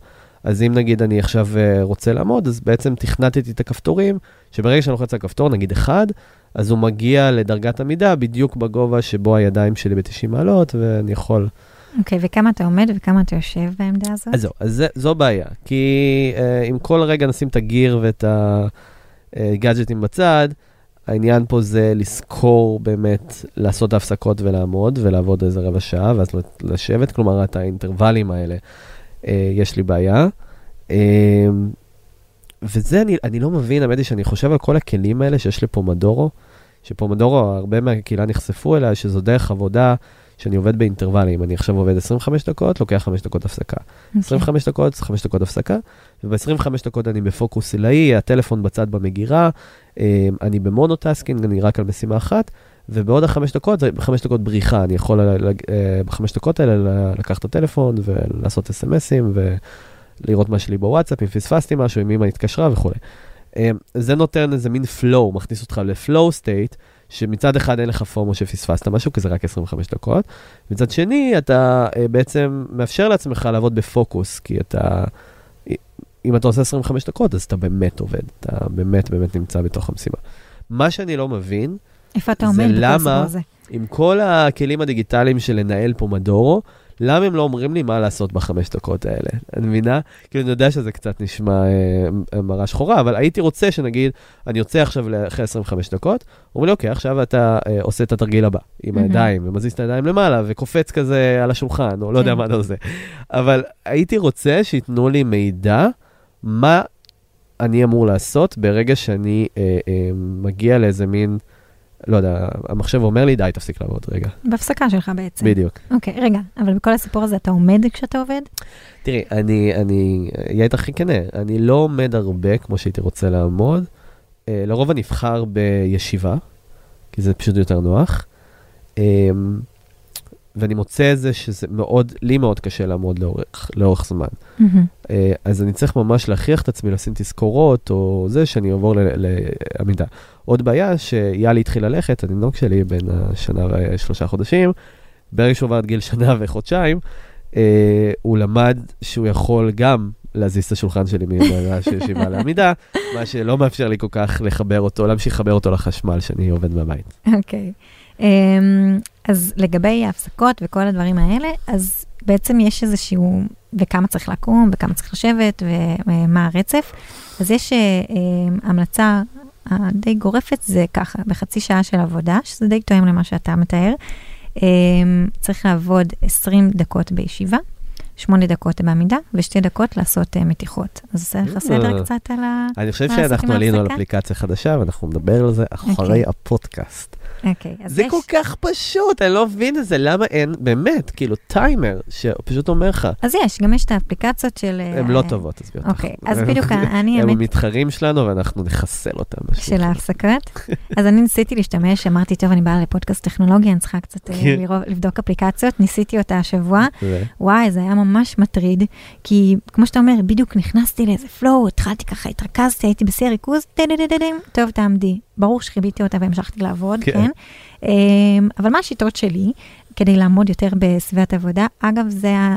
אז אם נגיד אני עכשיו אה, רוצה לעמוד, אז בעצם תכנתתי את הכפתורים, שברגע שאני לוחץ על כפתור, נגיד אחד, אז הוא מגיע לדרגת עמידה בדיוק בגובה שבו הידיים שלי ב-90 מעלות, ואני יכול... אוקיי, וכמה אתה עומד וכמה אתה יושב בעמדה הזאת? אז זהו, אז זה, זו בעיה. כי אה, אם כל רגע נשים את הגיר ואת הגאדג'טים בצד, העניין פה זה לזכור באמת לעשות את ההפסקות ולעמוד ולעבוד איזה רבע שעה, ואז לשבת, כלומר, את האינטרוולים האלה, אה, יש לי בעיה. אה, וזה, אני, אני לא מבין, האמת היא שאני חושב על כל הכלים האלה שיש לפומדורו, שפומדורו, הרבה מהקהילה נחשפו אליה, שזו דרך עבודה שאני עובד באינטרוולים. אני עכשיו עובד 25 דקות, לוקח 5 דקות הפסקה. אוקיי. 25 דקות, 5 דקות הפסקה, וב-25 דקות אני בפוקוס עילאי, הטלפון בצד במגירה, אה, אני ב monotasking, אני רק על משימה אחת, ובעוד החמש דקות, זה חמש דקות בריחה, אני יכול אה, בחמש דקות האלה לקחת את הטלפון ולעשות אס.אם.אסים ולראות מה יש לי בוואטסאפ, אם פספסתי משהו, אם אמא התקשרה וכולי. אה, זה נותן איזה מין flow, מכניס אותך ל-flow state, שמצד אחד אין לך פומו שפספסת משהו, כי זה רק 25 דקות, מצד שני, אתה אה, בעצם מאפשר לעצמך לעבוד בפוקוס, כי אתה, אם אתה עושה 25 דקות, אז אתה באמת עובד, אתה באמת באמת נמצא בתוך המשימה. מה שאני לא מבין, איפה אתה זה עומד בכל למה- הסיפור הזה? עם עם כל הכלים הדיגיטליים של לנהל פומדורו, למה הם לא אומרים לי מה לעשות בחמש דקות האלה? אני מבינה? כאילו, אני יודע שזה קצת נשמע אה, מראה שחורה, אבל הייתי רוצה שנגיד, אני יוצא עכשיו אחרי 25 דקות, אומרים לי, אוקיי, עכשיו אתה אה, עושה את התרגיל הבא, עם מהמם. הידיים, ומזיז את הידיים למעלה, וקופץ כזה על השולחן, או לא יודע כן. מה אתה עושה. אבל הייתי רוצה שייתנו לי מידע, מה אני אמור לעשות ברגע שאני אה, אה, מגיע לאיזה מין, לא יודע, המחשב אומר לי, די, תפסיק לעבוד רגע. בהפסקה שלך בעצם. בדיוק. אוקיי, רגע, אבל בכל הסיפור הזה אתה עומד כשאתה עובד? תראי, אני, אני אהיה איתך הכי כנה, אני לא עומד הרבה כמו שהייתי רוצה לעמוד. אה, לרוב אני אבחר בישיבה, כי זה פשוט יותר נוח. אה, ואני מוצא את זה שזה מאוד, לי מאוד קשה לעמוד לאורך, לאורך זמן. מהמם. אה, אז אני צריך ממש להכריח את עצמי לשים תזכורות, או זה, שאני אעבור לעמידה. עוד בעיה, שיאלי התחיל ללכת, התינוק שלי בן השנה ושלושה חודשים, ברגע שהוא עבר את גיל שנה וחודשיים, אה, הוא למד שהוא יכול גם להזיז את השולחן שלי מעמדה של ישיבה לעמידה, מה שלא מאפשר לי כל כך לחבר אותו, להמשיך לחבר אותו לחשמל שאני עובד מהבית. אוקיי. אמ, אז לגבי ההפסקות וכל הדברים האלה, אז בעצם יש איזשהו, וכמה צריך לקום, וכמה צריך לשבת, ומה הרצף. אז יש אה, אה, המלצה הדי גורפת, זה ככה, בחצי שעה של עבודה, שזה די תואם למה שאתה מתאר. אמ, צריך לעבוד 20 דקות בישיבה, 8 דקות בעמידה, ושתי דקות לעשות אה, מתיחות. אז עושה לך סדר אה. קצת על ה... אני חושב שאנחנו עלינו על? אפליקציה חדשה, ואנחנו נדבר על זה אחרי אוקיי. הפודקאסט. אוקיי, אז זה יש... כל כך פשוט, אני לא מבין את זה, למה אין, באמת, כאילו, טיימר, שפשוט אומר לך, אז יש, גם יש את האפליקציות של... אה, הן לא טובות, עזבי אותך. אוקיי, אז בדיוק אני, הם המתחרים שלנו, ואנחנו נחסל אותם. של. ההפסקות. אז אני ניסיתי להשתמש, אמרתי, טוב, אני באה לפודקאסט טכנולוגיה, אני צריכה קצת אה, כן. לבדוק אפליקציות, ניסיתי אותה השבוע. וואי, זה היה ממש מטריד, כי כמו שאתה אומר, בדיוק נכנסתי לאיזה פלואו, התחלתי ככה, התרכזתי, הייתי בשיא הריכוז, טוב, תעמדי. ברור שחיביתי אותה והמשכתי לעבוד, כן. כן. אה, אבל מה השיטות שלי כדי לעמוד יותר בסביבת עבודה? אגב, זה ה-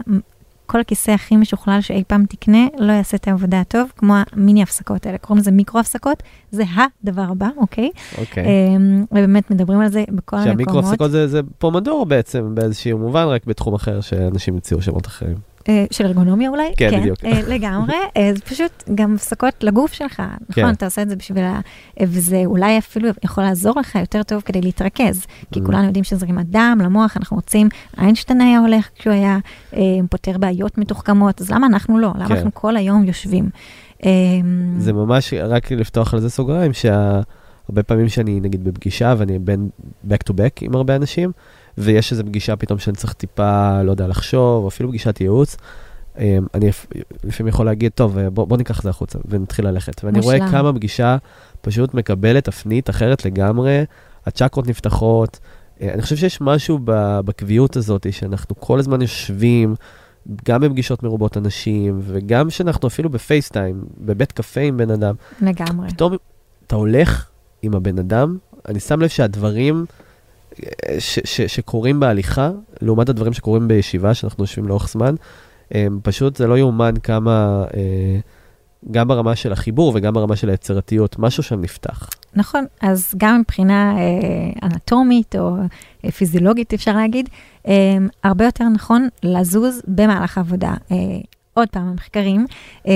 כל הכיסא הכי משוכלל שאי פעם תקנה, לא יעשה את העבודה טוב, כמו המיני הפסקות האלה, קוראים לזה מיקרו הפסקות, זה הדבר הבא, אוקיי? אוקיי. אמ, ובאמת מדברים על זה בכל שהמיקרו המקומות. הפסקות זה, זה פומדור בעצם, באיזשהו מובן, רק בתחום אחר שאנשים המציאו שמות אחרים. אה, של ארגונומיה אולי? כן, בדיוק. אה, לגמרי, אה, זה פשוט גם הפסקות לגוף שלך, נכון? כן. אתה עושה את זה בשביל ה... וזה אולי אפילו יכול לעזור לך יותר טוב כדי להתרכז. כי Mm. כולנו יודעים שזרימת דם למוח, אנחנו רוצים, איינשטיין היה הולך כשהוא היה פותר בעיות מתוחכמות, אז למה אנחנו לא? למה כן. אנחנו כל היום יושבים? אה, זה ממש, רק לפתוח על זה סוגריים, שהרבה פעמים שאני נגיד בפגישה ואני בין back to back עם הרבה אנשים, ויש איזו פגישה פתאום שאני צריך טיפה, לא יודע, לחשוב, או אפילו פגישת ייעוץ, אמ, אני לפ- לפעמים יכול להגיד, טוב, בוא, בוא ניקח את זה החוצה ונתחיל ללכת. ואני רואה מושלם. כמה פגישה פשוט מקבלת תפנית אחרת לגמרי, הצ'קרות נפתחות. אה, אני חושב שיש משהו בקביעות הזאת, שאנחנו כל הזמן יושבים, גם בפגישות מרובות אנשים, וגם שאנחנו אפילו בפייסטיים, בבית קפה עם בן אדם, לגמרי. פתאום אתה הולך עם הבן אדם, אני שם לב שהדברים אה, ש- ש- שקורים בהליכה, לעומת הדברים שקורים בישיבה, שאנחנו יושבים לאורך זמן, הם פשוט זה לא יאומן כמה, אה, גם ברמה של החיבור וגם ברמה של היצירתיות, משהו שם נפתח. נכון, אז גם מבחינה אה, אנטומית או אה, פיזיולוגית, אפשר להגיד, אה, הרבה יותר נכון לזוז במהלך העבודה. אה, עוד פעם, המחקרים, אה,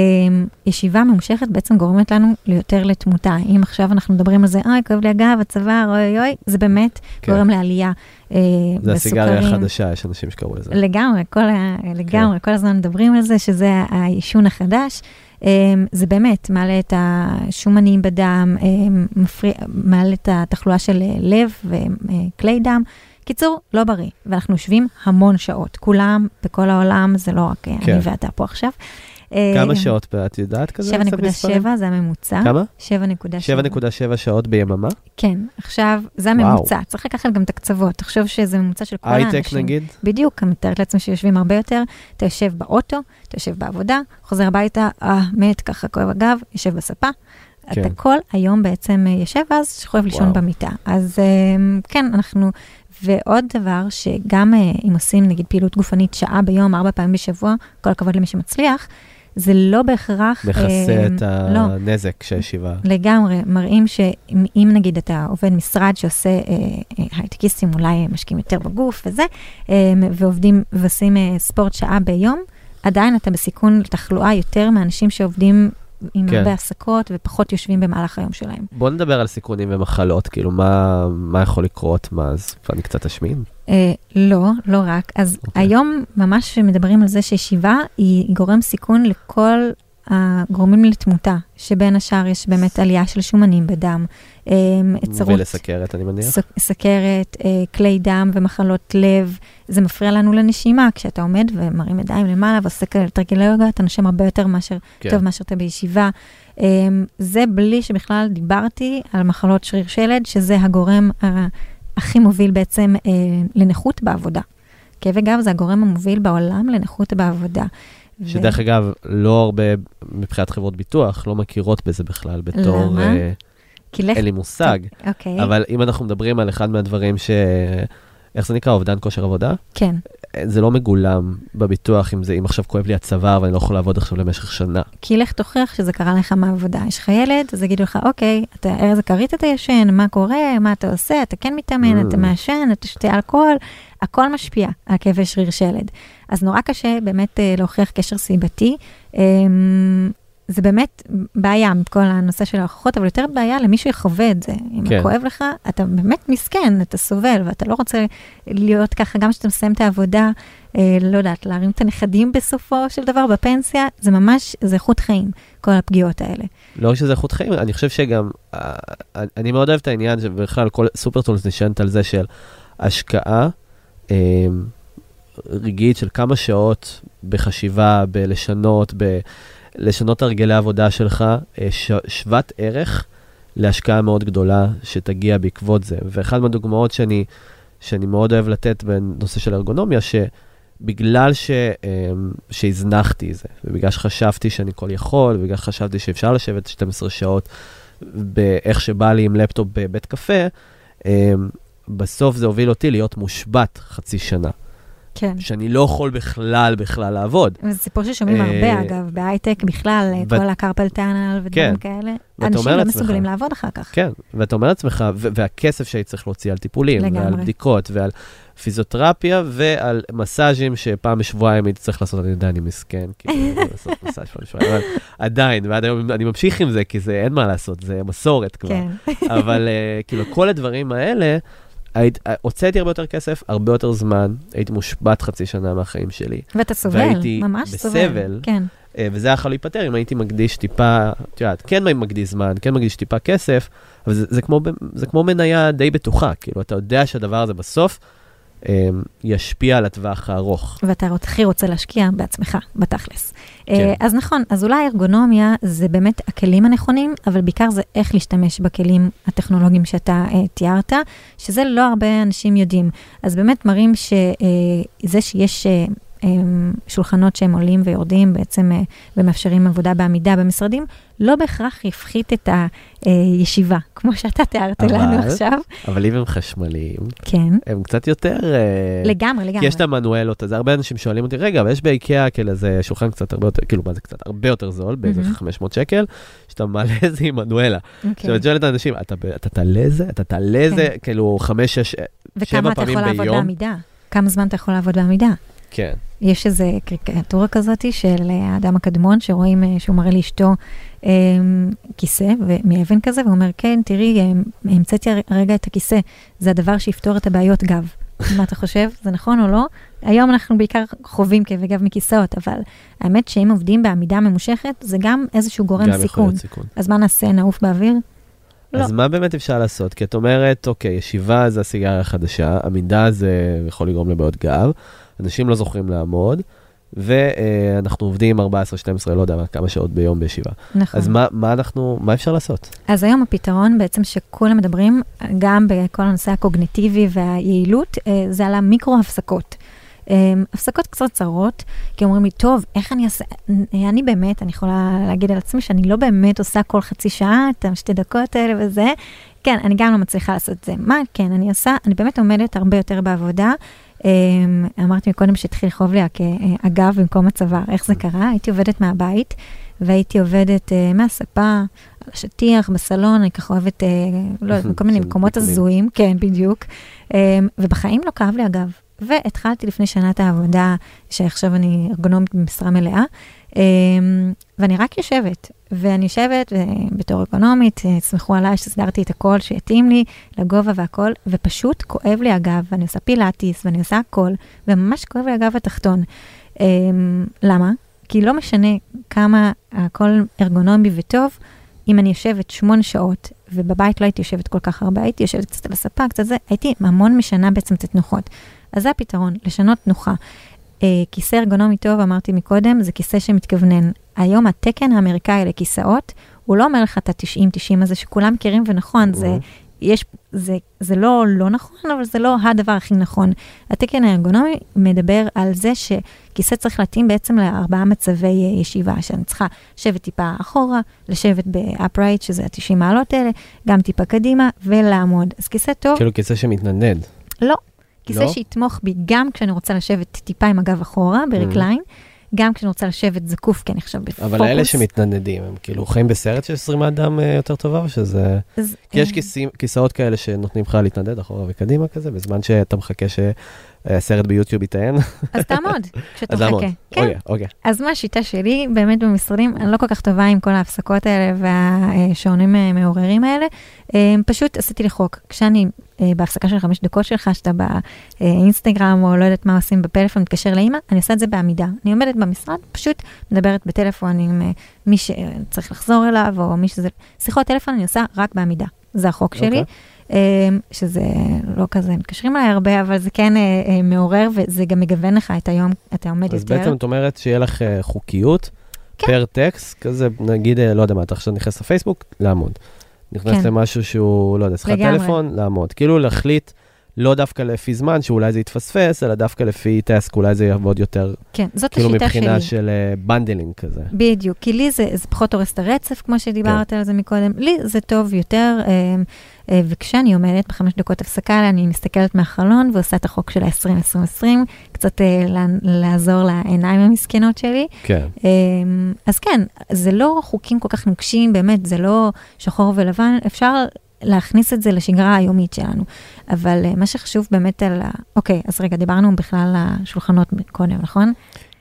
ישיבה ממושכת בעצם גורמת לנו ליותר לתמותה. אם עכשיו אנחנו מדברים על זה, אוי, כואב לי הגב, הצוואר, אוי אוי, זה באמת כן. גורם לעלייה אה, זה הסיגריה בסוכרים. החדשה, יש אנשים שקראו לזה. לגמרי, כל ה... לגמרי, כל הזמן מדברים על זה, שזה העישון החדש. Um, זה באמת מעלה את השומנים בדם, um, מפריע, מעלה את התחלואה של אה, לב וכלי דם. קיצור, לא בריא, ואנחנו יושבים המון שעות. כולם בכל העולם, זה לא רק כן. אני ואתה פה עכשיו. כמה אה, שעות את יודעת כזה? קצת מספרים? 7.7 זה הממוצע. כמה? 7.7. 7.7 שעות ביממה? כן, עכשיו, זה וואו. הממוצע. צריך לקחת גם את הקצוות. תחשוב שזה ממוצע של כל האנשים. הייטק נגיד? בדיוק, אני מתארת לעצמי שיושבים הרבה יותר, אתה יושב באוטו, אתה יושב בעבודה, חוזר הביתה, אה, מת, ככה כואב הגב, יושב בספה. כן. אתה כל היום בעצם אה, יושב ואז שוכב לישון וואו. במיטה. אז אה, כן, אנחנו... ועוד דבר, שגם אה, אם עושים נגיד פעילות גופנית שעה ביום, ארבע פעמים בשבוע, כל הכבוד למי שמצליח, זה לא בהכרח... מכסה אה, את לא, הנזק שהישיבה. לגמרי, מראים שאם אם נגיד אתה עובד משרד שעושה אה, אה, הייטקיסטים, אולי משקיעים יותר בגוף וזה, אה, ועובדים ועושים אה, ספורט שעה ביום, עדיין אתה בסיכון לתחלואה יותר מאנשים שעובדים עם כן. הרבה הפסקות ופחות יושבים במהלך היום שלהם. בוא נדבר על סיכונים ומחלות, כאילו מה, מה יכול לקרות, מה, אז אני קצת אשמין? אה, לא, לא רק. אז אוקיי. היום ממש מדברים על זה שישיבה היא גורם סיכון לכל הגורמים לתמותה, שבין השאר יש באמת עלייה של שומנים בדם, צרות ולסכרת, אני מניח. סכרת, אה, כלי דם ומחלות לב, זה מפריע לנו לנשימה. כשאתה עומד ומרים ידיים למעלה ועושה תרגילי יוגה, אתה נושם הרבה יותר מאשר, כן. טוב מאשר אתה בישיבה. אה, זה בלי שבכלל דיברתי על מחלות שריר שלד, שזה הגורם הכי מוביל בעצם אה, לנכות בעבודה. כאבי גב זה הגורם המוביל בעולם לנכות בעבודה. שדרך אגב, לא הרבה מבחינת חברות ביטוח, לא מכירות בזה בכלל בתור... למה? אה, כי לך... אין לי מושג, אוקיי, אבל אם אנחנו מדברים על אחד מהדברים ש... איך זה נקרא? אובדן כושר עבודה? כן. זה לא מגולם בביטוח, אם זה, אם עכשיו כואב לי הצוואר ואני לא יכול לעבוד עכשיו למשך שנה. כי לך תוכיח שזה קרה לך מהעבודה. יש לך ילד, אז יגידו לך, אוקיי, אתה איזה כרית אתה ישן, מה קורה, מה אתה עושה, אתה כן מתאמן, Mm. אתה מעשן, אתה שותה אלכוהול, הכל משפיע על כאבי שריר שלד. אז נורא קשה באמת אה, להוכיח קשר סיבתי. זה באמת בעיה מכל הנושא של ההוכחות, אבל יותר בעיה למי שיחווה את זה. אם כן. כואב לך, אתה באמת מסכן, אתה סובל, ואתה לא רוצה להיות ככה, גם כשאתה מסיים את העבודה, אה, לא יודעת, להרים את הנכדים בסופו של דבר בפנסיה, זה ממש, זה איכות חיים, כל הפגיעות האלה. לא רק שזה איכות חיים, אני חושב שגם, אה, אני מאוד אוהב את העניין שבכלל כל סופרטולס נשענת על זה של השקעה אה, רגעית של כמה שעות בחשיבה, בלשנות, בלשנות הרגלי העבודה שלך, אה, ש, שוות ערך להשקעה מאוד גדולה שתגיע בעקבות זה. ואחת מהדוגמאות שאני, שאני מאוד אוהב לתת בנושא של ארגונומיה, שבגלל ש, אה, שהזנחתי את זה, ובגלל שחשבתי שאני כל יכול, ובגלל שחשבתי שאפשר לשבת 12 שעות באיך שבא לי עם לפטופ בבית קפה, אה, בסוף זה הוביל אותי להיות מושבת חצי שנה. כן. שאני לא יכול בכלל בכלל לעבוד. זה סיפור ששומעים אה, הרבה, אגב, בהייטק בכלל, ו- כל הקרפל טאנל ודברים כן. כאלה. אנשים לא לעצמך- מסוגלים לעבוד אחר כך. כן, ואתה אומר לעצמך, והכסף שהייתי צריך להוציא על טיפולים, ועל לגמרי. בדיקות, ועל פיזיותרפיה, ועל מסאז'ים שפעם בשבועיים הייתי צריך לעשות, אני יודע, אני מסכן, כאילו, לעשות מסאז' פעם בשבועיים, אבל עדיין, ועד היום אני ממשיך עם זה, כי זה אין מה לעשות, זה מסורת כבר. כן. אבל אה, כאילו, כל הדברים האלה, היית- הוצאתי הרבה יותר כסף, הרבה יותר זמן, הייתי מושבת חצי שנה מהחיים שלי, ואתה סובל, והייתי ממש סובל. בסבל. כן. אה, וזה היה יכול להיפתר אם הייתי מקדיש טיפה, את יודעת, כן מקדיש זמן, כן מקדיש טיפה כסף, אבל זה, זה, כמו, זה כמו מניה די בטוחה, כאילו, אתה יודע שהדבר הזה בסוף ישפיע על הטווח הארוך. ואתה הכי רוצה להשקיע בעצמך, בתכלס. כן. אה, אז נכון, אז אולי ארגונומיה זה באמת הכלים הנכונים, אבל בעיקר זה איך להשתמש בכלים הטכנולוגיים שאתה אה, תיארת, שזה לא הרבה אנשים יודעים. אז באמת מראים שזה שיש... אה, אה, שולחנות שהם עולים ויורדים בעצם אה, ומאפשרים עבודה בעמידה במשרדים, לא בהכרח יפחית את הישיבה, כמו שאתה תיארת אבל- לנו עכשיו. אבל אם הם חשמליים, כן, הם קצת יותר... אה, לגמרי, לגמרי. כי יש את המנואלות, אז הרבה אנשים שואלים אותי, רגע, אבל יש באיקאה כאילו איזה שולחן קצת הרבה יותר, כאילו, מה זה קצת הרבה יותר זול, באיזה מהמם. 500 שקל, שאתה מעלה את זה עם מנואלה. אוקיי. עכשיו, את שואלת את האנשים, "אתה תעלה זה? אתה תעלה זה? כאילו, חמש, שש, שבע וכמה אתה פעמים יכול לעבוד ביום? בעמידה? כמה זמן אתה יכול לעבוד בעמידה? כן. יש איזו קריקטורה כזאת של אה, האדם הקדמון, שרואים אה, שהוא מראה לאשתו אה, כיסא מאבן כזה, והוא אומר, כן, תראי, אה, המצאתי הר- הרגע את הכיסא, זה הדבר שיפתור את הבעיות גב. מה אתה חושב? זה נכון או לא? היום אנחנו בעיקר חווים כאבי גב מכיסאות, אבל האמת שאם עובדים בעמידה ממושכת, זה גם איזשהו גורם גם סיכון. סיכון. אז מה נעשה, נעוף באוויר? לא. אז מה באמת אפשר לעשות? כי את אומרת, אוקיי, ישיבה זה הסיגריה החדשה, עמידה זה יכול לגרום לבעיות גב, אנשים לא זוכרים לעמוד, ואנחנו עובדים 14-12, לא יודע מה, כמה שעות ביום בישיבה. נכון. אז מה, מה אנחנו, מה אפשר לעשות? אז היום הפתרון בעצם שכולם מדברים, גם בכל הנושא הקוגניטיבי והיעילות, אה, זה על המיקרו-הפסקות. אה, הפסקות קצרצרות, כי אומרים לי, טוב, איך אני אעשה, אה, אני באמת, אני יכולה להגיד על עצמי שאני לא באמת עושה כל חצי שעה את השתי דקות האלה וזה. כן, אני גם לא מצליחה לעשות את זה. מה כן אני עושה? אני באמת עומדת הרבה יותר בעבודה. אה, אמרתי מקודם שהתחיל לכאוב לי הגב במקום הצוואר. איך זה קרה? הייתי עובדת מהבית, והייתי עובדת אה, מהספה, על השטיח, בסלון, אני ככה אוהבת, אה, לא יודעת, כל מיני מקומות. הזויים, כן, בדיוק. אה, ובחיים לא כאב לי הגב. והתחלתי לפני שנה את העבודה, שעכשיו אני ארגונומית במשרה מלאה, אה, ואני רק יושבת, ואני יושבת בתור ארגונומית, אה, סמכו עליי שסידרתי את הכל שיתאים לי, לגובה והכל, ופשוט כואב לי הגב, ואני עושה פילאטיס, ואני עושה הכל, וממש כואב לי הגב התחתון. אה, למה? כי לא משנה כמה הכל ארגונומי וטוב, אם אני יושבת שמונה שעות, ובבית לא הייתי יושבת כל כך הרבה, הייתי יושבת קצת על הספה, קצת זה, הייתי המון משנה בעצם את התנוחות. אז זה הפתרון, לשנות תנוחה. אה, כיסא ארגונומי טוב, אמרתי מקודם, זה כיסא שמתכוונן. היום התקן האמריקאי לכיסאות, הוא לא אומר לך את ה-90-90 הזה שכולם מכירים, ונכון, זה, יש, זה, זה לא לא נכון, אבל זה לא הדבר הכי נכון. התקן הארגונומי מדבר על זה שכיסא צריך להתאים בעצם לארבעה מצבי אה, ישיבה, שאני צריכה לשבת טיפה אחורה, לשבת ב-upright, שזה ה-90 מעלות האלה, גם טיפה קדימה, ולעמוד. אז כיסא טוב, כאילו כיסא שמתנדנד. לא. כיסא לא? שיתמוך בי גם כשאני רוצה לשבת טיפה עם הגב אחורה, ב recline, גם כשאני רוצה לשבת זקוף, כי אני עכשיו בפוקוס. אבל האלה שמתנדנדים, הם כאילו חיים בסרט של זרימת דם אה, יותר טובה, או שזה... אז, כי יש אה, כיסאים- כיסאות כאלה שנותנים לך להתנדנד אחורה וקדימה כזה, בזמן שאתה מחכה שהסרט ביוטיוב יטען. אז תעמוד. מחכה. כן. אוקיי, אוקיי. אז מה השיטה שלי, באמת במשרדים, אני לא כל כך טובה עם כל ההפסקות האלה והשעונים אה, מעוררים האלה. אה, פשוט עשיתי לי חוק. כשאני אה, בהפסקה של חמש דקות שלך, שאתה באינסטגרם או לא יודעת מה עושים בפלאפון, מתקשר לאימא, אני עושה את זה בעמידה. אני עומדת במשרד, פשוט מדברת בטלפון עם אה, מי שצריך לחזור אליו, או מי שזה... שיחות טלפון אני עושה רק בעמידה. זה החוק שלי. אה, שזה לא כזה, מתקשרים אליי הרבה, אבל זה כן אה, אה, מעורר, וזה גם מגוון לך את היום, אתה עומד אז יותר. בעצם את אומרת שיהיה לך אה, חוקיות כן. per task, כזה, נגיד, לא יודע מה, אתה עכשיו נכנס לפייסבוק, לעמוד. נכנס כן. למשהו שהוא, לא יודע, שיחת. טלפון, לעמוד. כאילו להחליט לא דווקא לפי זמן, שאולי זה יתפספס, אלא דווקא לפי task, אולי זה יעבוד יותר, כן, זאת כאילו השיטה שלי. מבחינה של bundling כזה. בדיוק, כי לי זה, זה פחות הורס את הרצף, כמו שדיברת כן. על זה מקודם. לי זה טוב יותר, אה, אה, וכשאני עומדת בחמש דקות הפסקה, אני מסתכלת מהחלון ועושה את החוק של ה-20-20-20, קצת אה, לה- לעזור לעיניים המסכנות שלי. כן. אה, אז כן, זה לא חוקים כל כך נוקשים, באמת, זה לא שחור ולבן, אפשר להכניס את זה לשגרה היומית שלנו. אבל אה, מה שחשוב באמת על ה... אוקיי, אז רגע, דיברנו בכלל על השולחנות קודם, נכון?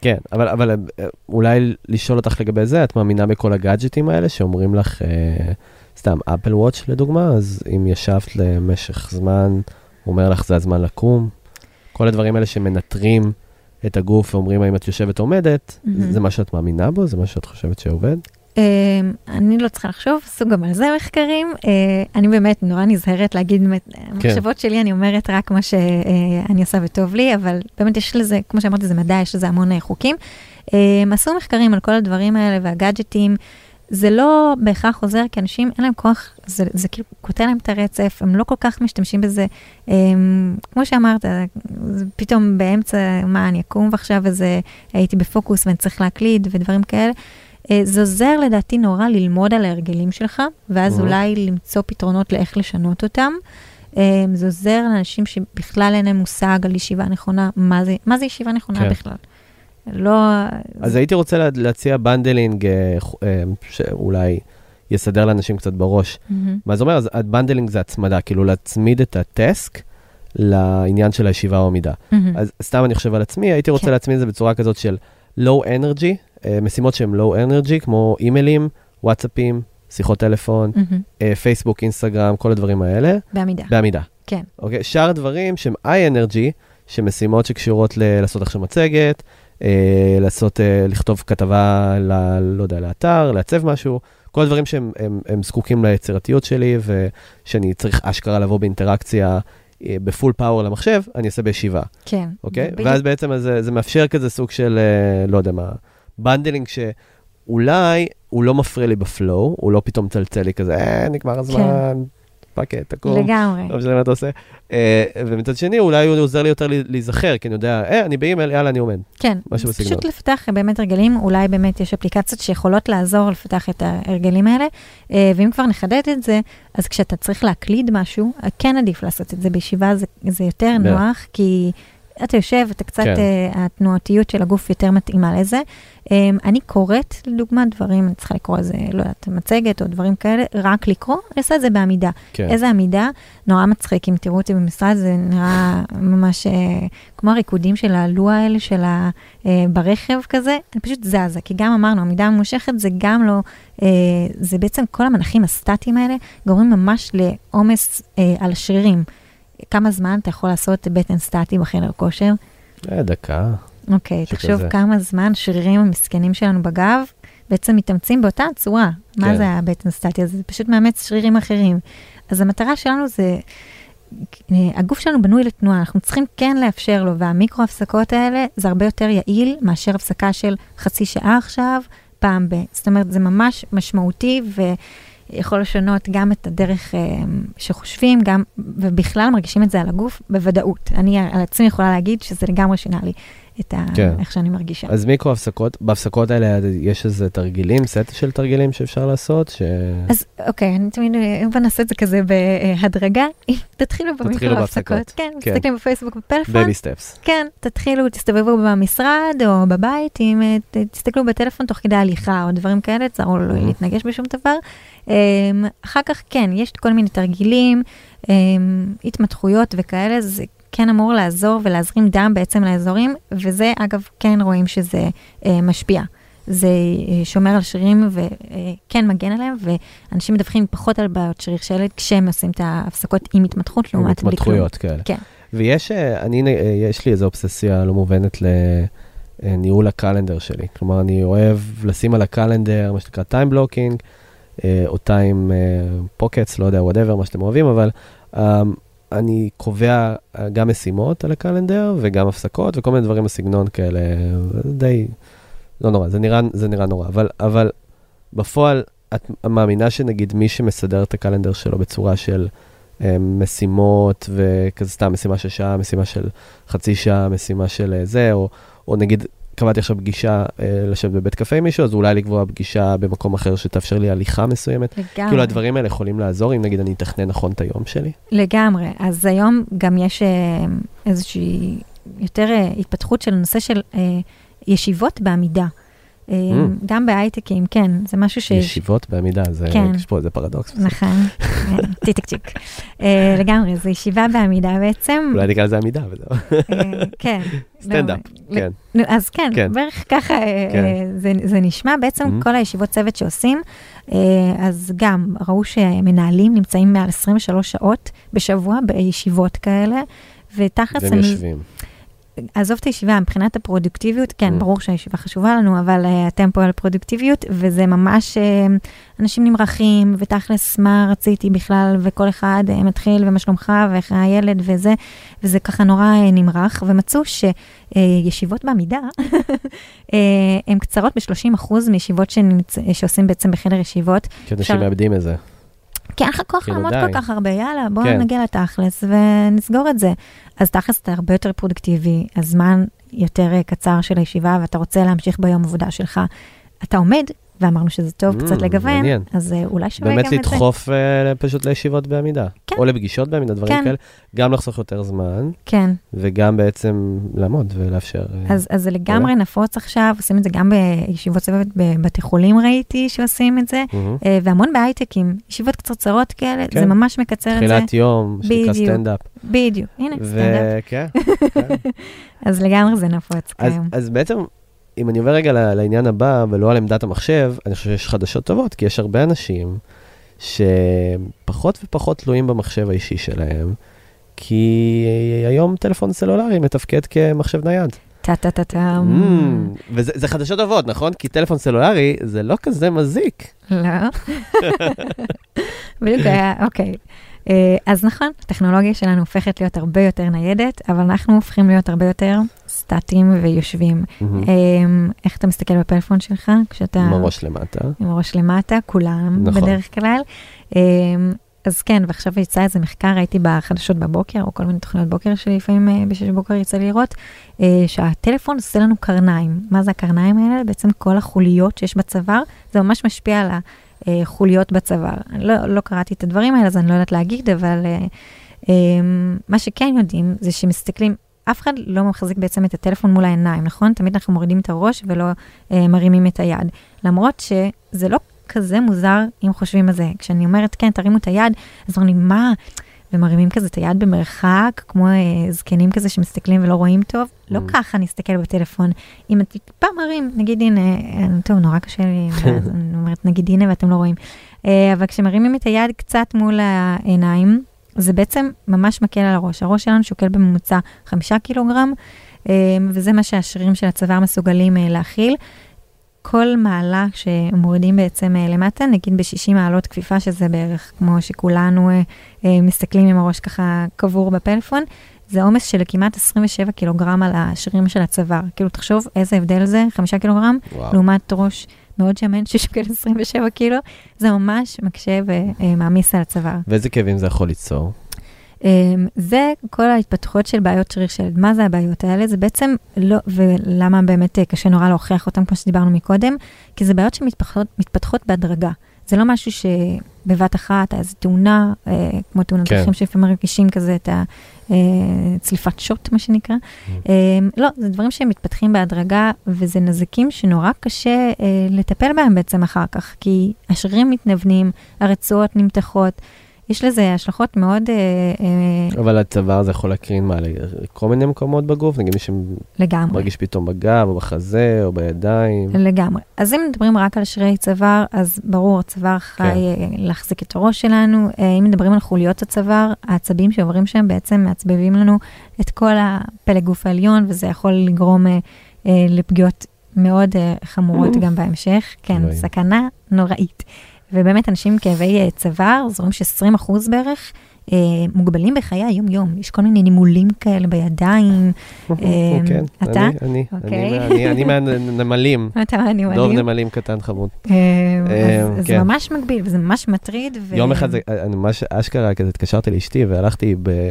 כן, אבל, אבל אה, אולי לשאול אותך לגבי זה, את מאמינה בכל הגאדג'טים האלה שאומרים לך, אה, סתם אפל וואץ' לדוגמה, אז אם ישבת למשך זמן, הוא אומר לך זה הזמן לקום, כל הדברים האלה שמנטרים את הגוף ואומרים האם את יושבת עומדת, מהמם. זה מה שאת מאמינה בו? זה מה שאת חושבת שעובד? אה, אני לא צריכה לחשוב, עשו גם על זה מחקרים. אה, אני באמת נורא נזהרת להגיד, באמת, המחשבות שלי, אני אומרת רק מה שאני עושה וטוב לי, אבל באמת יש לזה, כמו שאמרתי, זה מדע, יש לזה המון אה, חוקים. אה, עשו מחקרים על כל הדברים האלה והגאדג'טים. זה לא בהכרח עוזר, כי אנשים אין להם כוח, זה, זה כאילו קוטע להם את הרצף, הם לא כל כך משתמשים בזה. הם, כמו שאמרת, פתאום באמצע, מה, אני אקום ועכשיו איזה, הייתי בפוקוס ואני צריך להקליד ודברים כאלה. אה, זה עוזר לדעתי נורא ללמוד על ההרגלים שלך, ואז Mhm. אולי למצוא פתרונות לאיך לשנות אותם. אה, זה עוזר לאנשים שבכלל אין להם מושג על ישיבה נכונה, מה זה, מה זה ישיבה נכונה כן. בכלל. לא... אז הייתי רוצה לה- להציע bundling אה, אה, שאולי יסדר לאנשים קצת בראש. מהמם. מה זה אומר? אז bundling זה הצמדה, כאילו להצמיד את ה task לעניין של הישיבה או עמידה. מהמם. אז סתם אני חושב על עצמי, הייתי רוצה כן. להצמיד את זה בצורה כזאת של low energy, אה, משימות שהן low energy, כמו אימיילים, וואטסאפים, שיחות טלפון. אה, פייסבוק, אינסטגרם, כל הדברים האלה, בעמידה. בעמידה. כן. אוקיי? שאר הדברים שהם high energy, שמשימות שקשורות ל- לעשות עכשיו מצגת, אה, לעשות, אה, לכתוב כתבה, ל, לא יודע, לאתר, לעצב משהו, כל הדברים שהם הם, הם זקוקים ליצירתיות שלי, ושאני צריך אשכרה לבוא באינטראקציה אה, ב full power למחשב, אני אעשה בישיבה, כן. אוקיי? ואז בעצם זה, זה מאפשר כזה סוג של, אה, לא יודע מה, bundling שאולי הוא לא מפריע לי ב flow, הוא לא פתאום מצלצל לי כזה, אה, נגמר הזמן, fuck it, תקום. לגמרי. לא משנה מה אתה עושה. אה, ומצד שני, אולי הוא עוזר לי יותר להיזכר, כי אני יודע, אה, אני באימייל, יאללה, אני עומד. כן, משהו בסגנון. פשוט לפתח באמת הרגלים, אולי באמת יש אפליקציות שיכולות לעזור לפתח את ההרגלים האלה, אה, ואם כבר נחדד את זה, אז כשאתה צריך להקליד משהו, כן עדיף לעשות את זה בישיבה, זה, זה יותר. נוח, כי אתה יושב, אתה קצת, כן. אה, התנועתיות של הגוף יותר מתאימה לזה. אה, אני קוראת, לדוגמה, דברים, אני צריכה לקרוא איזה, לא יודעת, מצגת או דברים כאלה, רק לקרוא, אני עושה את זה בעמידה. כן. איזה עמידה, נורא מצחיק, אם תראו אותי במשרד, זה נראה ממש אה, כמו הריקודים של הלוע האלה, של ה... אה, ברכב כזה, אני פשוט זזה, כי גם אמרנו, עמידה ממושכת זה גם לא, אה, זה בעצם כל המנחים הסטטיים האלה גורמים ממש לעומס אה, על שרירים. כמה זמן אתה יכול לעשות בטן סטטי בחדר כושר? אה, דקה. אוקיי, תחשוב כזה. כמה זמן שרירים המסכנים שלנו בגב בעצם מתאמצים באותה צורה. מה כן. זה הבטן סטטי הזה? זה פשוט מאמץ שרירים אחרים. אז המטרה שלנו זה, אה, הגוף שלנו בנוי לתנועה, אנחנו צריכים כן לאפשר לו, והמיקרו הפסקות האלה זה הרבה יותר יעיל מאשר הפסקה של חצי שעה עכשיו, פעם ב... זאת אומרת, זה ממש משמעותי ויכול לשנות גם את הדרך אה, שחושבים, גם, ובכלל מרגישים את זה על הגוף בוודאות. אני על עצמי יכולה להגיד שזה לגמרי שינה לי את ה... כן. איך שאני מרגישה. אז מיקרו הפסקות, בהפסקות האלה יש איזה תרגילים, סט של תרגילים שאפשר לעשות, ש... אז אוקיי, אני תמיד, אה, בוא נעשה את זה כזה בהדרגה. תתחילו במיקרו הפסקות. כן, כן. מסתכלים בפייסבוק בפלאפון. Baby steps. כן, תתחילו, תסתובבו במשרד או בבית, אם אה, תסתכלו בטלפון תוך כדי הליכה או דברים כאלה, תזהרו לא Mhm. להתנגש בשום דבר. אמ, אחר כך כן, יש כל מיני תרגילים, אמ, התמתחויות וכאלה, זה כן אמור לעזור ולהזרים דם בעצם לאזורים, וזה אגב כן רואים שזה אה, משפיע. זה אה, שומר על שרירים וכן מגן עליהם, ואנשים מדווחים פחות על בעיות שריר שלד כשהם עושים את ההפסקות עם התמתחות לעומת בלי כלום. כאלה. כן. ויש, אה, אני, אה, יש לי איזו אובססיה לא מובנת לניהול הקלנדר שלי. כלומר, אני אוהב לשים על הקלנדר, מה שנקרא time blocking, אה, או time אה, pockets, לא יודע, whatever, מה שאתם אוהבים, אבל אה, אני קובע אה, גם משימות על הקלנדר וגם הפסקות וכל מיני דברים בסגנון כאלה, זה די, לא נורא, זה נראה, זה נראה נורא, אבל, אבל בפועל, את מאמינה שנגיד מי שמסדר את הקלנדר שלו בצורה של אה, משימות וכזה סתם משימה של שעה, משימה של חצי שעה, משימה של אה, זה, או, או נגיד קבעתי עכשיו פגישה אה, לשבת בבית קפה עם מישהו, אז אולי לקבוע פגישה במקום אחר שתאפשר לי הליכה מסוימת. לגמרי. כאילו הדברים האלה יכולים לעזור אם נגיד אני אתכנן נכון את היום שלי. לגמרי. אז היום גם יש אה, איזושהי יותר אה, התפתחות של הנושא של אה, ישיבות בעמידה. אה, Mm. גם בהייטקים, כן, זה משהו ש... ישיבות בעמידה, זה, כן. יש פה איזה פרדוקס. נכון, כן, טיק צ'יק. אה, לגמרי, זו ישיבה בעמידה בעצם. אולי נקרא לזה עמידה וזהו. אה, כן. סטנדאפ, לא, כן. נו, אז כן, כן. בערך ככה אה, כן. זה, זה נשמע. בעצם Mhm. כל הישיבות צוות שעושים, אז גם ראו שמנהלים נמצאים מעל 23 שעות בשבוע בישיבות כאלה, ותכלס והם הם... יושבים. עזוב את הישיבה, מבחינת הפרודוקטיביות, כן, Mm. ברור שהישיבה חשובה לנו, אבל uh, אתם פה על פרודוקטיביות, וזה ממש, uh, אנשים נמרחים, ותכלס מה רציתי בכלל, וכל אחד uh, מתחיל, ומה שלומך, ואיך הילד וזה, וזה ככה נורא uh, נמרח, ומצאו שישיבות בעמידה, uh, הן קצרות ב-30% מישיבות שנמצ... שעושים בעצם בחדר ישיבות. כי אנשים מאבדים את זה. כי אין לך כוח כאילו, לעמוד די. כל כך הרבה, יאללה, בואו כן. נגיע לתכלס ונסגור את זה. אז תכלס אתה הרבה יותר פרודוקטיבי, הזמן יותר אה, קצר של הישיבה, ואתה רוצה להמשיך ביום עבודה שלך. אתה עומד, ואמרנו שזה טוב Mm, קצת לגוון, מעניין. אז אה, אולי שווה גם באמת את זה. לדחוף אה, פשוט לישיבות בעמידה. כן. או לפגישות בעמידה, דברים כן. כאלה. גם לחסוך יותר זמן, כן, וגם בעצם לעמוד ולאפשר. אה, אז, אז זה לגמרי נפוץ עכשיו, עושים את זה גם בישיבות צוות בבתי חולים ראיתי שעושים את זה. אה, והמון בהייטקים, ישיבות קצרצרות כאלה, כן. זה ממש מקצר את זה. תחילת יום, שנקרא. סטנדאפ. בדיוק, הנה, סטנדאפ. וכן, כן. אז לגמרי זה נפוץ אז, כיום. אז בעצם, אם אני עובר רגע לעניין הבא, ולא על עמדת המחשב, אני חושב שיש חדשות טובות, כי יש הרבה אנשים שפחות ופחות תלויים במחשב האישי שלהם, כי היום טלפון סלולרי מתפקד כמחשב נייד. טה-טה-טה-טם. Mm, וזה זה חדשות טובות, נכון? כי טלפון סלולרי זה לא כזה מזיק. לא. בדיוק היה, אוקיי. אה, אז נכון, הטכנולוגיה שלנו הופכת להיות הרבה יותר ניידת, אבל אנחנו הופכים להיות הרבה יותר סטטיים ויושבים. אה, איך אתה מסתכל בפלאפון שלך כשאתה... עם הראש למטה. עם הראש למטה, כולם נכון. בדרך כלל. אה, אז כן, ועכשיו יצא איזה מחקר, ראיתי בחדשות בבוקר, או כל מיני תוכניות בוקר שלפעמים אה, בשש בבוקר יצא לי לראות, אה, שהטלפון עושה לנו קרניים. מה זה הקרניים האלה? בעצם כל החוליות שיש בצוואר, זה ממש משפיע על החוליות בצוואר. אני לא, לא קראתי את הדברים האלה, אז אני לא יודעת להגיד, אבל אה, אה, מה שכן יודעים זה שמסתכלים, אף אחד לא מחזיק בעצם את הטלפון מול העיניים, נכון? תמיד אנחנו מורידים את הראש ולא אה, מרימים את היד. למרות שזה לא כזה מוזר אם חושבים על זה. כשאני אומרת, כן, תרימו את היד, אז אומרים, מה? ומרימים כזה את היד במרחק, כמו אה, זקנים כזה שמסתכלים ולא רואים טוב. לא Mm. ככה נסתכל בטלפון. אם את טיפה מרים, נגיד הנה, אה, טוב, נורא קשה לי, אני אומרת, נגיד הנה ואתם לא רואים. אה, אבל כשמרימים את היד קצת מול העיניים, זה בעצם ממש מקל על הראש. הראש שלנו שוקל בממוצע חמישה קילוגרם, אה, וזה מה שהשרירים של הצוואר מסוגלים אה, להכיל. כל מעלה שמורידים בעצם אה, למטה, נגיד ב-60 מעלות כפיפה, שזה בערך כמו שכולנו מסתכלים עם הראש ככה קבור בפלאפון, זה עומס של כמעט 27 קילוגרם על השרירים של הצוואר. כאילו, תחשוב איזה הבדל זה, 5 קילוגרם, וואו. לעומת ראש מאוד שמן ששוקל 27 קילו, זה ממש מקשה ומעמיס על הצוואר. ואיזה כאבים זה יכול ליצור? אמ, זה כל ההתפתחות של בעיות שריר שלד. מה זה הבעיות האלה? זה בעצם לא, ולמה באמת אה, קשה נורא להוכיח אותם, כמו שדיברנו מקודם, כי זה בעיות שמתפתחות מתפתחות בהדרגה. זה לא משהו שבבת אחת, איזו תאונה, אה, כמו תאונת כן. דרכים שלפעמים מרגישים כזה את הצליפת שוט, מה שנקרא. אה, לא, זה דברים שהם מתפתחים בהדרגה, וזה נזקים שנורא קשה אה, לטפל בהם בעצם אחר כך, כי השרירים מתנוונים, הרצועות נמתחות. יש לזה השלכות מאוד אה, אה, אבל הצוואר זה יכול להקרין מה, לכל מיני מקומות בגוף? נגיד מי. שמרגיש פתאום בגב, או בחזה, או בידיים. לגמרי. אז אם מדברים רק על שרירי צוואר, אז ברור, הצוואר חי אה, להחזיק את הראש שלנו. אם מדברים על חוליות הצוואר, העצבים שעוברים שם בעצם מעצבבים לנו את כל הפלג גוף העליון, וזה יכול לגרום לפגיעות מאוד חמורות גם בהמשך. כן. סכנה נוראית. ובאמת, אנשים עם כאבי אה, צוואר, זוכרים ש-20% בערך אה, מוגבלים בחיי היום-יום, יש כל מיני נימולים כאלה בידיים. אה, כן, אתה? אני, אני, אוקיי. אני, אני מהנמלים. אתה מהנימולים. דוב נמלים קטן חמוד. אה, אה, אז- אז כן. זה ממש מגביל, וזה ממש מטריד. ו- יום אחד, זה- אני ממש אשכרה כזה התקשרתי לאשתי והלכתי ב...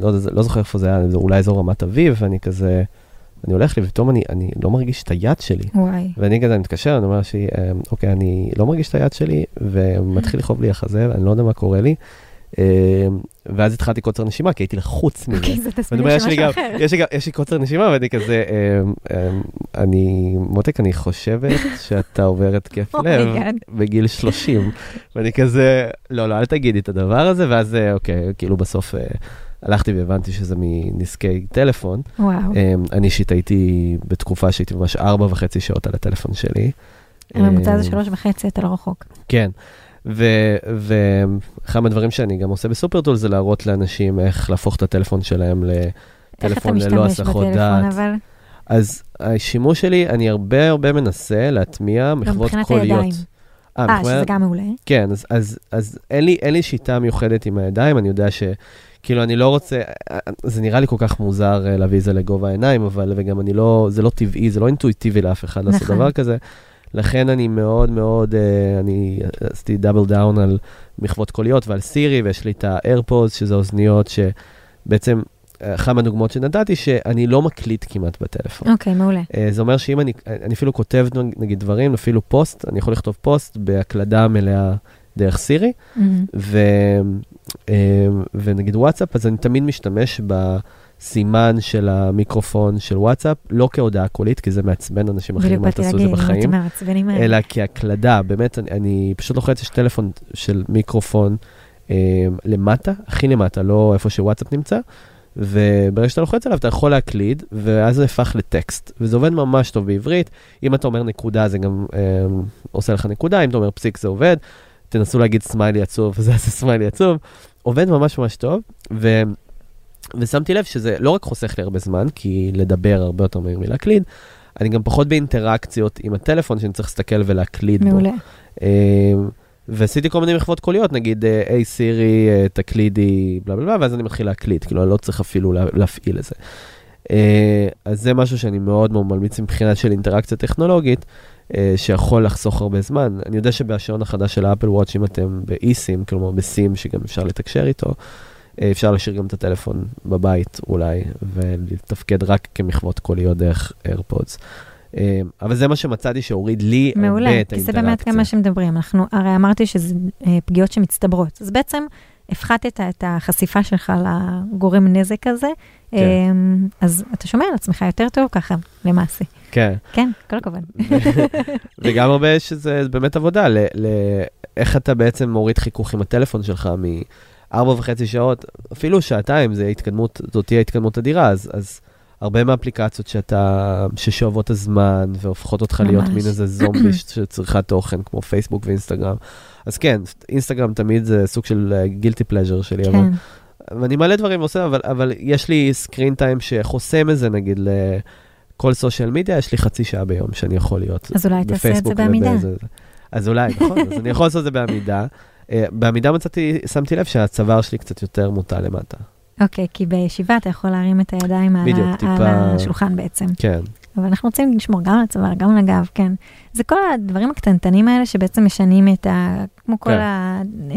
לא, לא זוכר איפה זה היה, זה אולי אזור רמת אביב, ואני כזה, אני הולך לי ופתאום אני, אני לא מרגיש את היד שלי. וואי. ואני כזה מתקשר, אני אומר שהיא, אוקיי, אני לא מרגיש את היד שלי, ומתחיל לכאוב לי החזה, ואני לא יודע מה קורה לי. אה, ואז התחלתי קוצר נשימה, כי הייתי לחוץ מזה. אוקיי, זה אומר, של משהו אחר. יש לי גם, יש לי קוצר נשימה, ואני כזה, אה, אני, מותק, אני חושבת שאתה עובר התקף לב God. בגיל 30. ואני כזה, לא, לא, אל תגידי את הדבר הזה, ואז, אה, אוקיי, כאילו בסוף אה, הלכתי והבנתי שזה מנזקי טלפון. וואו. אה, אני אישית הייתי בתקופה שהייתי ממש ארבע וחצי שעות על הטלפון שלי. הממוצע אה, זה שלוש וחצי, אתה לא רחוק. כן. ואחד מהדברים שאני גם עושה בסופרטול זה להראות לאנשים איך להפוך את הטלפון שלהם איך אתה לטלפון ללא משתמש הסחות בטלפון, דעת. אבל אז השימוש שלי, אני הרבה הרבה מנסה להטמיע מחוות מבחינת קוליות. הידיים. אה, מבחינת- שזה גם מעולה. כן, אז, אז, אז אין, לי, אין לי שיטה מיוחדת עם הידיים, אני יודע ש... כאילו, אני לא רוצה, זה נראה לי כל כך מוזר אה, להביא את זה לגובה העיניים, אבל וגם אני לא, זה לא טבעי, זה לא אינטואיטיבי לאף אחד לעשות נכון. דבר כזה. לכן אני מאוד מאוד, אה, אני עשיתי double down על מחוות קוליות ועל סירי, ויש לי את ה-AirPods, שזה אוזניות שבעצם, אה, אחת מהדוגמאות שנתתי, שאני לא מקליד כמעט בטלפון. אוקיי, מעולה. אה, זה אומר שאם אני, אני אפילו כותב נגיד דברים, אפילו פוסט, אני יכול לכתוב פוסט בהקלדה מלאה דרך סירי, מהמם. ו, ונגיד וואטסאפ, אז אני תמיד משתמש בסימן של המיקרופון של וואטסאפ, לא כהודעה קולית, כי זה מעצבן אנשים אחרים, אל תעשו את זה בחיים. אלא כהקלדה, באמת, אני, אני פשוט לוחץ, יש טלפון של מיקרופון אה, למטה, הכי למטה, לא איפה שוואטסאפ נמצא, וברגע שאתה לוחץ עליו אתה יכול להקליד, ואז זה הפך לטקסט, וזה עובד ממש טוב בעברית. אם אתה אומר נקודה זה גם אה, עושה לך נקודה, אם אתה אומר פסיק זה עובד. תנסו להגיד סמיילי עצוב, וזה יעשה סמיילי עצוב. עובד ממש ממש טוב, ו... ושמתי לב שזה לא רק חוסך לי הרבה זמן, כי לדבר הרבה יותר מהיר מלהקליד, אני גם פחות באינטראקציות עם הטלפון שאני צריך להסתכל ולהקליד בו. מעולה. אה, ועשיתי כל מיני מחוות קוליות, נגיד, אה, היי סירי, אה, תקלידי, בלה בלה בלה, ואז אני מתחיל להקליט, כאילו, אני לא צריך אפילו לה, להפעיל את זה. אה, אז זה משהו שאני מאוד מאוד ממליץ מבחינת של אינטראקציה טכנולוגית, שיכול לחסוך הרבה זמן. אני יודע שבשעון החדש של האפל וואץ', אם אתם באי-סים, כלומר בסים שגם אפשר לתקשר איתו, אה, אפשר להשאיר גם את הטלפון בבית אולי, ולתפקד רק כמחוות קוליות דרך AirPods. אה, אבל זה מה שמצאתי שהוריד לי הרבה מעולה, את כי זה האינטראקציה. באמת גם מה שמדברים. אנחנו, הרי אמרתי שזה אה, פגיעות שמצטברות. אז בעצם הפחתת את החשיפה שלך לגורם נזק הזה, כן. אה, אז אתה שומע על עצמך יותר טוב ככה, למעשה. כן. כן, כל הכבוד. וגם הרבה שזה באמת עבודה, ל, ל, איך אתה בעצם מוריד חיכוך עם הטלפון שלך מארבע וחצי שעות, אפילו שעתיים, זה התקדמות, זאת תהיה התקדמות אדירה, אז, אז הרבה מהאפליקציות שאתה, ששואבות את הזמן והופכות אותך להיות ממש. מין איזה זומבי שצריכה תוכן, כמו פייסבוק ואינסטגרם. אז כן, אינסטגרם תמיד זה סוג של גילטי פלז'ר שלי, אבל כן, ואני מלא דברים עושה, אבל, אבל יש לי סקרין טיים שחוסם את זה, נגיד, לכל סושיאל מדיה, יש לי חצי שעה ביום שאני יכול להיות אז אולי תעשה את זה בעמידה. ובזה- זה. אז אולי, נכון, אז אני יכול לעשות את זה בעמידה. אה, בעמידה מצאתי, שמתי לב שהצוואר שלי קצת יותר מוטה למטה. אוקיי, כי בישיבה אתה יכול להרים את הידיים על בדיוק, על טיפה- השולחן בעצם. כן, אבל אנחנו רוצים לשמור גם על הצוואר, גם על הגב, כן. זה כל הדברים הקטנטנים האלה שבעצם משנים את ה... כמו כל כן.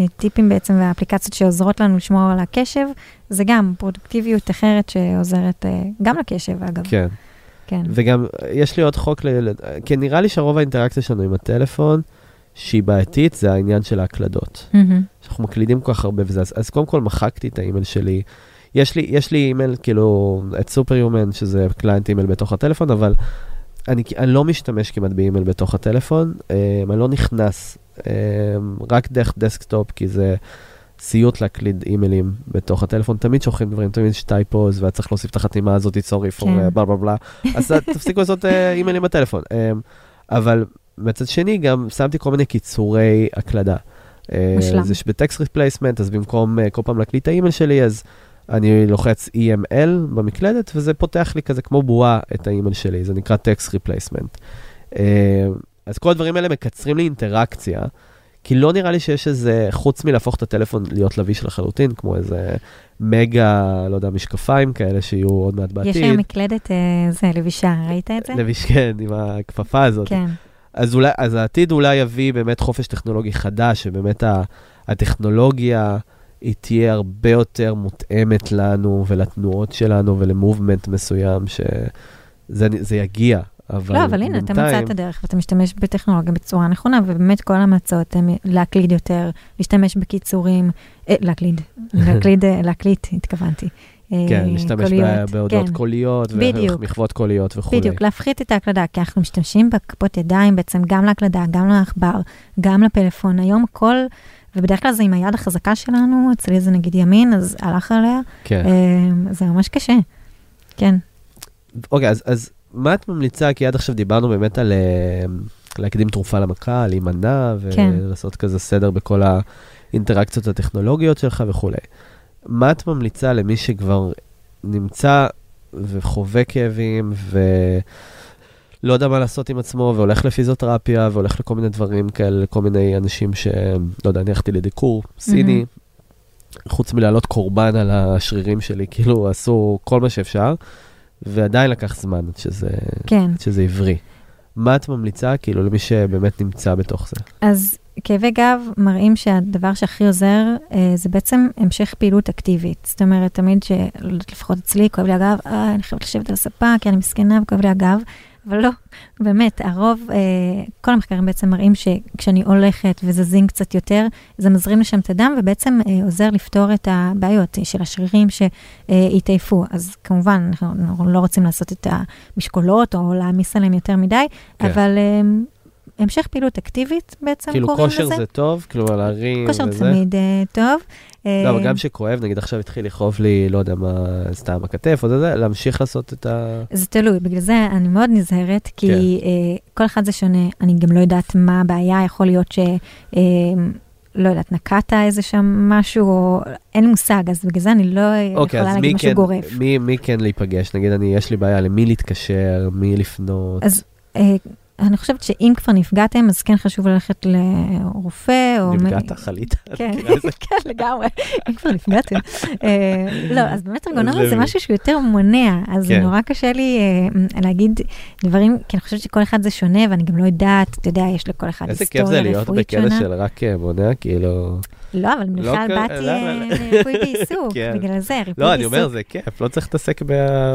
הטיפים בעצם והאפליקציות שעוזרות לנו לשמור על הקשב, זה גם פרודוקטיביות אחרת שעוזרת אה, גם לקשב, אגב. כן. כן. וגם, אה, יש לי עוד חוק, ל... ל- כי נראה לי שרוב האינטראקציה שלנו עם הטלפון, שהיא בעייתית, זה העניין של ההקלדות. מהמם. שאנחנו מקלידים כל כך הרבה וזה, אז, אז קודם כל מחקתי את האימייל שלי. יש לי, יש לי אימייל, כאילו, את Superhuman, שזה client אימייל בתוך הטלפון, אבל אני, אני לא משתמש כמעט באימייל בתוך הטלפון, אה, אני לא נכנס, אה, רק דרך desktop, כי זה סיוט להקליד אימיילים בתוך הטלפון, תמיד שוכחים דברים, תמיד יש typos, ואת צריך להוסיף את החתימה הזאת, sorry for כן. בלה בלה בלה, אז תפסיקו לעשות אה, אימיילים בטלפון. אה, אבל מצד שני, גם שמתי כל מיני קיצורי הקלדה. אה, מושלם. זה שב-text replacement, אז במקום אה, כל פעם להקליד את האימייל שלי, אז אני לוחץ EML במקלדת, וזה פותח לי כזה כמו בועה את האימייל שלי, זה נקרא text replacement. אז כל הדברים האלה מקצרים לי אינטראקציה, כי לא נראה לי שיש איזה, חוץ מלהפוך את הטלפון להיות לביש לחלוטין, כמו איזה מגה, לא יודע, משקפיים כאלה שיהיו עוד מעט בעתיד. יש היום מקלדת, אה, זה, לבישה, ראית את זה? לביש, כן, עם הכפפה הזאת. כן. אז, אולי, אז העתיד אולי יביא באמת חופש טכנולוגי חדש, שבאמת הטכנולוגיה היא תהיה הרבה יותר מותאמת לנו ולתנועות שלנו ולמובמנט מסוים, שזה יגיע. אבל לא, אבל הנה, אתה מצא את הדרך ואתה משתמש בטכנולוגיה בצורה נכונה, ובאמת כל ההמלצות הן להקליד יותר, להשתמש בקיצורים, אה, להקליד, להקליד, אה, להקליט, התכוונתי. כן, אה, להשתמש קוליות, בהודעות כן. קוליות בדיוק. ומחוות קוליות וכולי. בדיוק, להפחית את ההקלדה, כי אנחנו משתמשים בכפות ידיים בעצם גם להקלדה, גם לעכבר, גם לפלאפון. היום הכל, ובדרך כלל זה עם היד החזקה שלנו, אצלי זה נגיד ימין, אז הלך עליה. כן. אה, זה ממש קשה. כן. אוקיי, אז, אז מה את ממליצה? כי עד עכשיו דיברנו באמת על אה, להקדים תרופה למכה, להימנע, כן. ולעשות כזה סדר בכל האינטראקציות הטכנולוגיות שלך וכולי. מה את ממליצה למי שכבר נמצא וחווה כאבים ולא יודע מה לעשות עם עצמו והולך לפיזיותרפיה והולך לכל מיני דברים כאלה, לכל מיני אנשים ש... לא יודע, אני הלכתי לדיקור סיני, חוץ מלהעלות קורבן על השרירים שלי, כאילו עשו כל מה שאפשר, ועדיין לקח זמן עד שזה, כן. שזה עברי. מה את ממליצה, כאילו, למי שבאמת נמצא בתוך זה? אז כאבי גב מראים שהדבר שהכי עוזר אה, זה בעצם המשך פעילות אקטיבית. זאת אומרת, תמיד שלפחות אצלי כואב לי הגב, אה, אני חייבת לשבת על הספה כי אני מסכנה וכואב לי הגב, אבל לא, באמת, הרוב, אה, כל המחקרים בעצם מראים שכשאני הולכת וזזים קצת יותר, זה מזרים לשם את הדם ובעצם אה, עוזר לפתור את הבעיות של השרירים שהתעייפו. אז כמובן, אנחנו, אנחנו לא רוצים לעשות את המשקולות או להעמיס עליהם יותר מדי, כן. אבל... אה, המשך פעילות אקטיבית בעצם כאילו, קוראים כושר לזה. זה טוב, כלומר, להרים כושר וזה. תמיד אה, טוב. אה, לא, אבל גם שכואב, נגיד עכשיו התחיל לכאוב לי, לא יודע מה, סתם הכתף או זה, להמשיך לעשות את ה... זה תלוי, בגלל זה אני מאוד נזהרת, כי כן. אה, כל אחד זה שונה, אני גם לא יודעת מה הבעיה, יכול להיות ש... אה, לא יודעת, נקעת איזה שם משהו, או אין לי מושג, אז בגלל זה אני לא אוקיי, יכולה להגיד משהו כן, גורף. מי, מי כן להיפגש? נגיד, אני, יש לי בעיה למי להתקשר, מי לפנות. אז אה, אני חושבת שאם כבר נפגעתם, אז כן חשוב ללכת לרופא, או... נפגעת, חלית? כן? כן, לגמרי, אם כבר נפגעתם. אה, לא, אז באמת ארגונומיה זה? משהו שהוא יותר מונע, אז כן. נורא קשה לי אה, להגיד דברים, כי אני חושבת שכל אחד זה שונה, ואני גם לא יודעת, אתה יודע, יש לכל אחד איזה כיף זה היסטוריה להיות רפואית בקטע שונה. של רק אה, מונע, כאילו... לא, אבל לא בכלל כל- באתי? אה, לריפוי בעיסוק, כן. בגלל זה, ריפוי לא, אני אומר, בעיסוק. זה כיף, לא צריך להתעסק,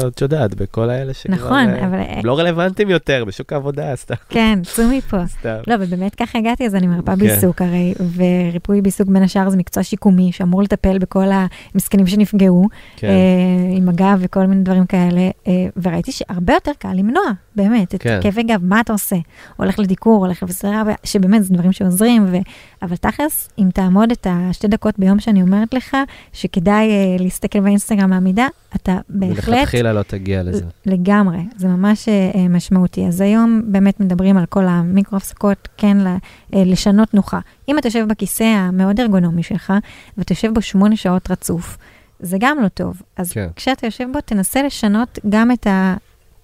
את יודעת, בכל האלה שכבר... נכון, אה, אבל... הם לא רלוונטיים יותר בשוק העבודה, סתם. כן, צאו מפה. סתם. לא, ובאמת ככה הגעתי, אז אני מרפאה כן. בעיסוק הרי, וריפוי בעיסוק בין השאר זה מקצוע שיקומי שאמור לטפל בכל המסכנים שנפגעו, כן. אה, עם הגב וכל מיני דברים כאלה, אה, וראיתי שהרבה יותר קל למנוע, באמת, את. כאבי גב, מה אתה עושה? הולך לדיקור, הולך לפיזיותרפיה, שבאמת זה דברים שעוזרים, ו... אבל תכלס, אם תעמוד את השתי דקות ביום שאני אומרת לך, שכדאי אה, להסתכל באינסטגרם מהמידה, אתה בהחלט... מלכתחילה לא תגיע לזה. לגמרי, זה ממש אה, משמעותי. אז היום באמת מדברים על כל המיקרו-הפסקות, כן, ל- אה, לשנות נוחה. אם אתה יושב בכיסא המאוד ארגונומי שלך, ואתה יושב בו שמונה שעות רצוף, זה גם לא טוב. אז. כן. כשאתה יושב בו, תנסה לשנות גם את ה...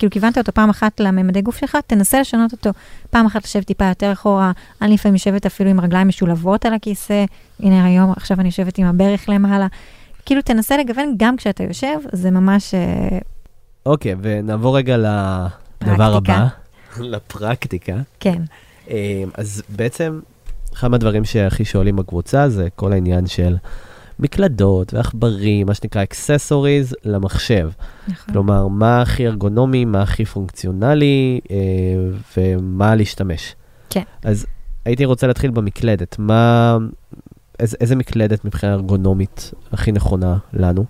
כאילו, כיוונת אותו פעם אחת לממדי גוף שלך, תנסה לשנות אותו. פעם אחת לשבת טיפה יותר אחורה, אני לפעמים יושבת אפילו עם רגליים משולבות על הכיסא, הנה היום, עכשיו אני יושבת עם הברך למעלה. כאילו, תנסה לגוון גם כשאתה יושב, זה ממש... אה, אוקיי, ונעבור רגע לדבר. הבא, לפרקטיקה. כן. אה, אז בעצם, אחד מהדברים שהכי שואלים בקבוצה זה כל העניין של מקלדות ועכברים, מה שנקרא אקססוריז למחשב. נכון. כלומר, מה הכי ארגונומי, מה הכי פונקציונלי אה, ומה להשתמש. כן. אז הייתי רוצה להתחיל במקלדת. מה, איזה, איזה מקלדת מבחינה ארגונומית הכי נכונה לנו?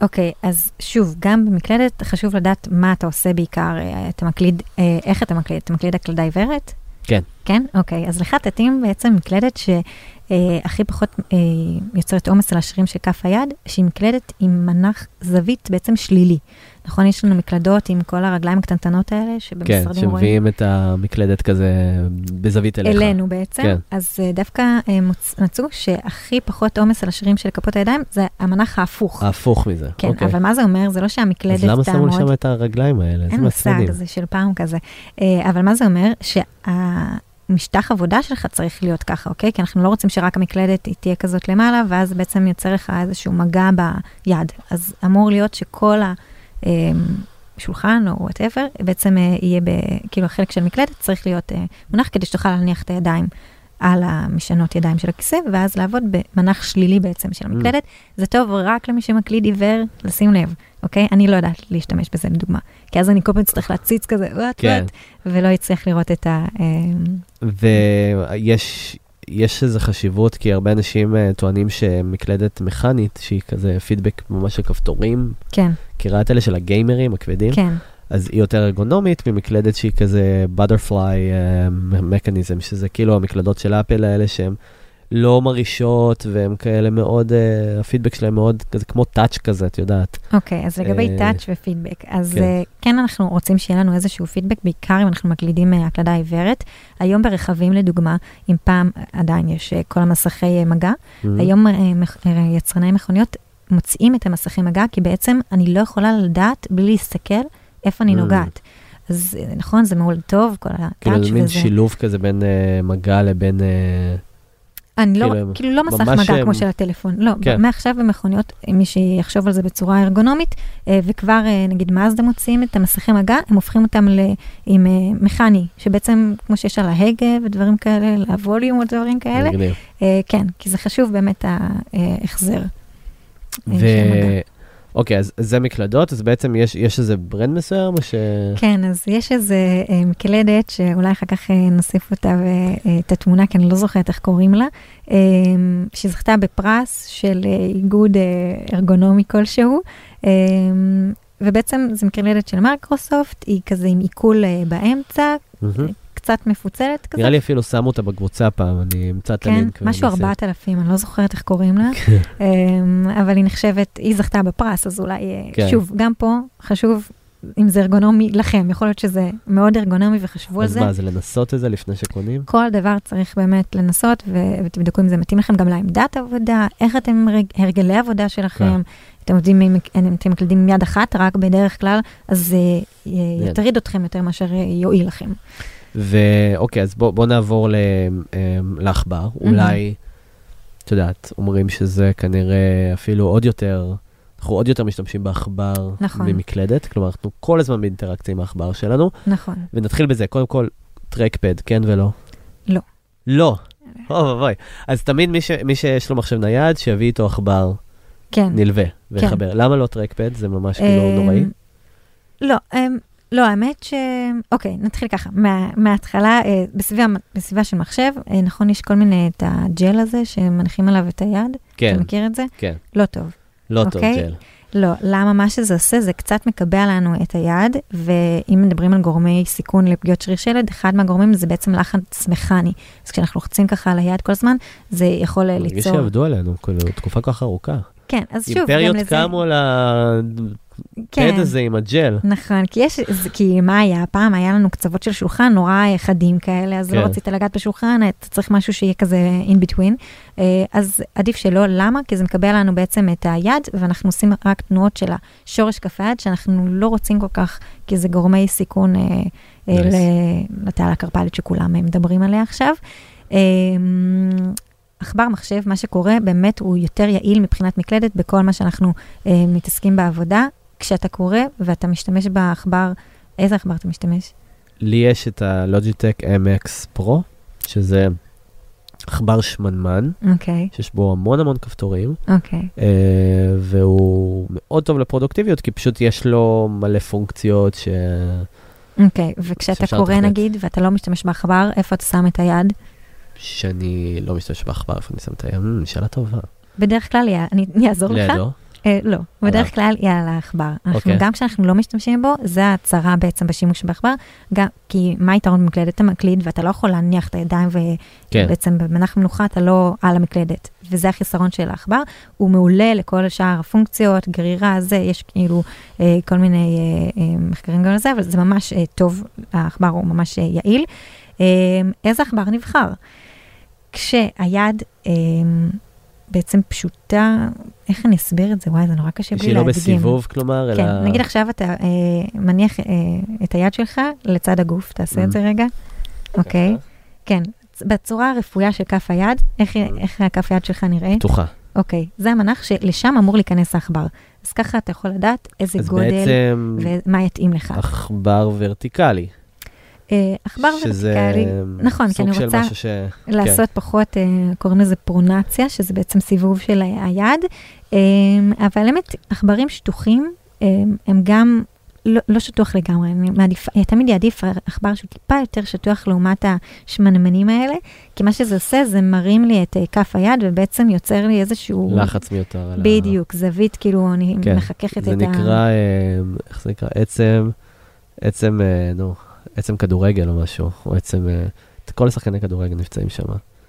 אוקיי, אז שוב, גם במקלדת חשוב לדעת מה אתה עושה בעיקר. אה, אתה מקליד, אה, איך אתה מקליד? אתה מקליד הקלדה עיוורת? כן. כן? אוקיי, אז לך תתאים בעצם מקלדת שהכי פחות אה, יוצרת עומס על השרירים של כף היד, שהיא מקלדת עם מנח זווית בעצם שלילי. נכון? יש לנו מקלדות עם כל הרגליים הקטנטנות האלה, כן, שבמשרדים רואים. שמביאים את המקלדת כזה בזווית אליך. אלינו בעצם, כן. אז אה, דווקא אה, מוצ- מצאו שהכי פחות עומס על השרירים של כפות הידיים זה המנח ההפוך. ההפוך מזה. כן, אוקיי. אבל מה זה אומר? זה לא שהמקלדת אז למה תעמוד... שמו שם את הרגליים האלה? אין. מושג, זה של פעם כזה. אה, אבל מה זה אומר? המשטח עבודה שלך צריך להיות ככה, אוקיי? כי אנחנו לא רוצים שרק המקלדת היא תהיה כזאת למעלה, ואז בעצם יוצר לך איזשהו מגע ביד. אז אמור להיות שכל השולחן או וואטאבר, בעצם אה, יהיה, ב, כאילו החלק של מקלדת צריך להיות אה, מונח כדי שתוכל להניח את הידיים. על המשענות ידיים של הכיסא, ואז לעבוד במנח שלילי בעצם של המקלדת. Mm. זה טוב רק למי שמקליד עיוור, לשים לב, אוקיי? אני לא יודעת להשתמש בזה לדוגמה. כי אז אני כל פעם אצטרך להציץ כזה, וואט כן. וואט, ולא אצליח לראות את ה... אה, ויש יש איזו חשיבות, כי הרבה אנשים uh, טוענים שמקלדת מכנית, שהיא כזה פידבק ממש של כפתורים, כן, את אלה של הגיימרים הכבדים? כן, אז היא יותר ארגונומית ממקלדת שהיא כזה butterfly מכניזם, שזה כאילו המקלדות של אפל האלה שהן לא מרעישות והן כאלה מאוד, uh, הפידבק שלהן מאוד כזה כמו טאץ' כזה, את יודעת. אוקיי, אז לגבי אה, טאץ' ופידבק, אז כן. כן. כן אנחנו רוצים שיהיה לנו איזשהו פידבק, בעיקר אם אנחנו מקלידים אה, הקלדה עיוורת. היום ברכבים לדוגמה, אם פעם עדיין יש אה, כל המסכי אה, מגע, Mm-hmm. היום אה, אה, יצרני מכוניות מוציאים את המסכי מגע, כי בעצם אני לא יכולה לדעת בלי להסתכל איפה אני Mm. נוגעת. אז אה, נכון, זה מאוד טוב, כל כאילו הטאץ' זה מין וזה. שילוב כזה בין uh, מגע לבין... Uh, אני לא, כאילו, כאילו לא מסך מגע הם- כמו של הטלפון, לא, כן. מעכשיו במכוניות, מי שיחשוב על זה בצורה ארגונומית, אה, וכבר אה, נגיד מאזדה מוציאים את המסכי מגע, הם הופכים אותם ל, עם אה, מכני, שבעצם כמו שיש על ההגה ודברים כאלה, לווליום ודברים כאלה. אה, כן, כי זה חשוב באמת ההחזר. אה, ו... אוקיי, אז זה מקלדות, אז בעצם יש, יש איזה ברנד מסוים, או ש... כן, אז יש איזה אה, מקלדת, שאולי אחר כך אה, נוסיף אותה ואת התמונה, כי אני לא זוכרת איך קוראים לה, אה, שזכתה בפרס של אה, איגוד אה, ארגונומי כלשהו, אה, ובעצם זו מקלדת של מייקרוסופט, היא כזה עם עיכול אה, באמצע, מהמם. קצת מפוצלת כזה. נראה לי אפילו שמו אותה בקבוצה פעם, אני אמצא את כן, הלינק. משהו ונעשה. 4,000, אני לא זוכרת איך קוראים לה, אמ, אבל היא נחשבת, היא זכתה בפרס, אז אולי, אה, כן. שוב, גם פה חשוב, אם זה ארגונומי לכם, יכול להיות שזה מאוד ארגונומי וחשבו על אז זה. מה, זה לנסות את זה לפני שקונים? כל דבר צריך באמת לנסות, ו- ותבדקו אם זה מתאים לכם גם לעמדת עבודה, איך אתם, הרג- הרגלי עבודה שלכם. אתם עובדים, אם אתם מקלידים עם יד אחת, רק בדרך כלל, אז זה אה, יטריד אתכם יותר מאשר יועיל לכם. ואוקיי, אז בוא, בוא נעבור ל, אמ, לעכבר. אולי, את יודעת, אומרים שזה כנראה אפילו עוד יותר, אנחנו עוד יותר משתמשים בעכבר נכון. ממקלדת, כלומר, אנחנו כל הזמן באינטראקציה עם העכבר שלנו, נכון. ונתחיל בזה, קודם כל, טרקפד, כן ולא? לא. לא. אוי ואבוי. אז תמיד מי, ש, מי שיש לו מחשב נייד, שיביא איתו עכבר כן. נלווה ויחבר. למה לא טרקפד? זה ממש כאילו אמ, נוראי. לא, אמ, לא, האמת ש... אוקיי, נתחיל ככה. מה, מההתחלה, אה, בסביבה, בסביבה של מחשב, אה, נכון, יש כל מיני, את הג'ל הזה שמניחים עליו את היד. כן, אתה מכיר את זה? כן. לא טוב. לא טוב אוקיי. ג'ל. לא, למה מה שזה עושה, זה קצת מקבע לנו את היד, ואם מדברים על גורמי סיכון לפגיעות שריר שלד, אחד מהגורמים זה בעצם לחץ מכני. אז כשאנחנו לוחצים ככה על היד כל הזמן, זה יכול אה, מרגיש ליצור... שעבדו עלינו, כאילו, תקופה כל כך ארוכה. כן, אז שוב, גם אימפריות לזה... קמו על הפד כן. הזה עם הג'ל. נכון, כי יש, כי מה היה? פעם היה לנו קצוות של שולחן נורא חדים כאלה, אז כן. לא רצית לגעת בשולחן, אתה צריך משהו שיהיה כזה in between. אה, אז עדיף שלא, למה? כי זה מקבל לנו בעצם את היד, ואנחנו עושים רק תנועות של השורש כף היד, שאנחנו לא רוצים כל כך, כי זה גורמי סיכון אה, אה, Nice. לתעלה הקרפלית שכולם מדברים עליה עכשיו. אה, עכבר מחשב, מה שקורה, באמת הוא יותר יעיל מבחינת מקלדת בכל מה שאנחנו אה, מתעסקים בעבודה. כשאתה קורא ואתה משתמש בעכבר, איזה עכבר אתה משתמש? לי יש את הלוג'יטק MX Pro, שזה עכבר שמנמן, אוקיי, שיש בו המון המון כפתורים, אוקיי. אה, והוא מאוד טוב לפרודוקטיביות, כי פשוט יש לו מלא פונקציות ש... אוקיי, וכשאתה שאפשר קורא לתכנת. נגיד, ואתה לא משתמש בעכבר, איפה אתה שם את היד? שאני לא משתמש בעכבר, איפה אני שם את הים? אמ, שאלה טובה. בדרך כלל, אני אעזור לך. לידו? אה, לא. בדרך כלל היא על העכבר. אנחנו. גם כשאנחנו לא משתמשים בו, זה ההצהרה בעצם בשימוש בעכבר, כי מה היתרון במקלדת? אתה מקליד ואתה לא יכול להניח את הידיים כן. ובעצם במנח מנוחה אתה לא על המקלדת, וזה החיסרון של העכבר. הוא מעולה לכל שאר הפונקציות, גרירה, זה, יש כאילו אה, כל מיני אה, מחקרים גם לזה, אבל זה ממש טוב, העכבר הוא ממש יעיל. איזה עכבר נבחר? כשהיד בעצם פשוטה, איך אני אסביר את זה? וואי, זה נורא קשה בלי שהיא לא להדגים. בסיבוב, כלומר, אלא... כן, נגיד עכשיו אתה אה, מניח אה, את היד שלך לצד הגוף, תעשה את זה רגע, אוקיי? כן, בצורה הרפויה של כף היד, איך, איך הכף היד שלך נראה? פתוחה. אוקיי, זה המנח שלשם אמור להיכנס העכבר. אז ככה אתה יכול לדעת איזה גודל בעצם ומה יתאים לך. עכבר ורטיקלי. אה, עכבר ורטיקלי, נכון, כי אני רוצה ש... לעשות פחות, אה, קוראים לזה פרונציה, שזה בעצם סיבוב של היד. אה, אבל האמת, עכברים שטוחים, הם גם לא, לא שטוח לגמרי, אני מעדיף, תמיד יעדיף עכבר שהוא טיפה יותר שטוח לעומת השמנמנים האלה, כי מה שזה עושה, זה מרים לי את כף היד ובעצם יוצר לי איזשהו... לחץ מיותר על ה... בדיוק, זווית, כאילו, אני כן, מחככת זה את ה... נקרא, אה, איך זה נקרא? עצם, עצם, נו, עצם כדורגל או משהו, או עצם, אה, כל השחקני כדורגל נפצעים שם.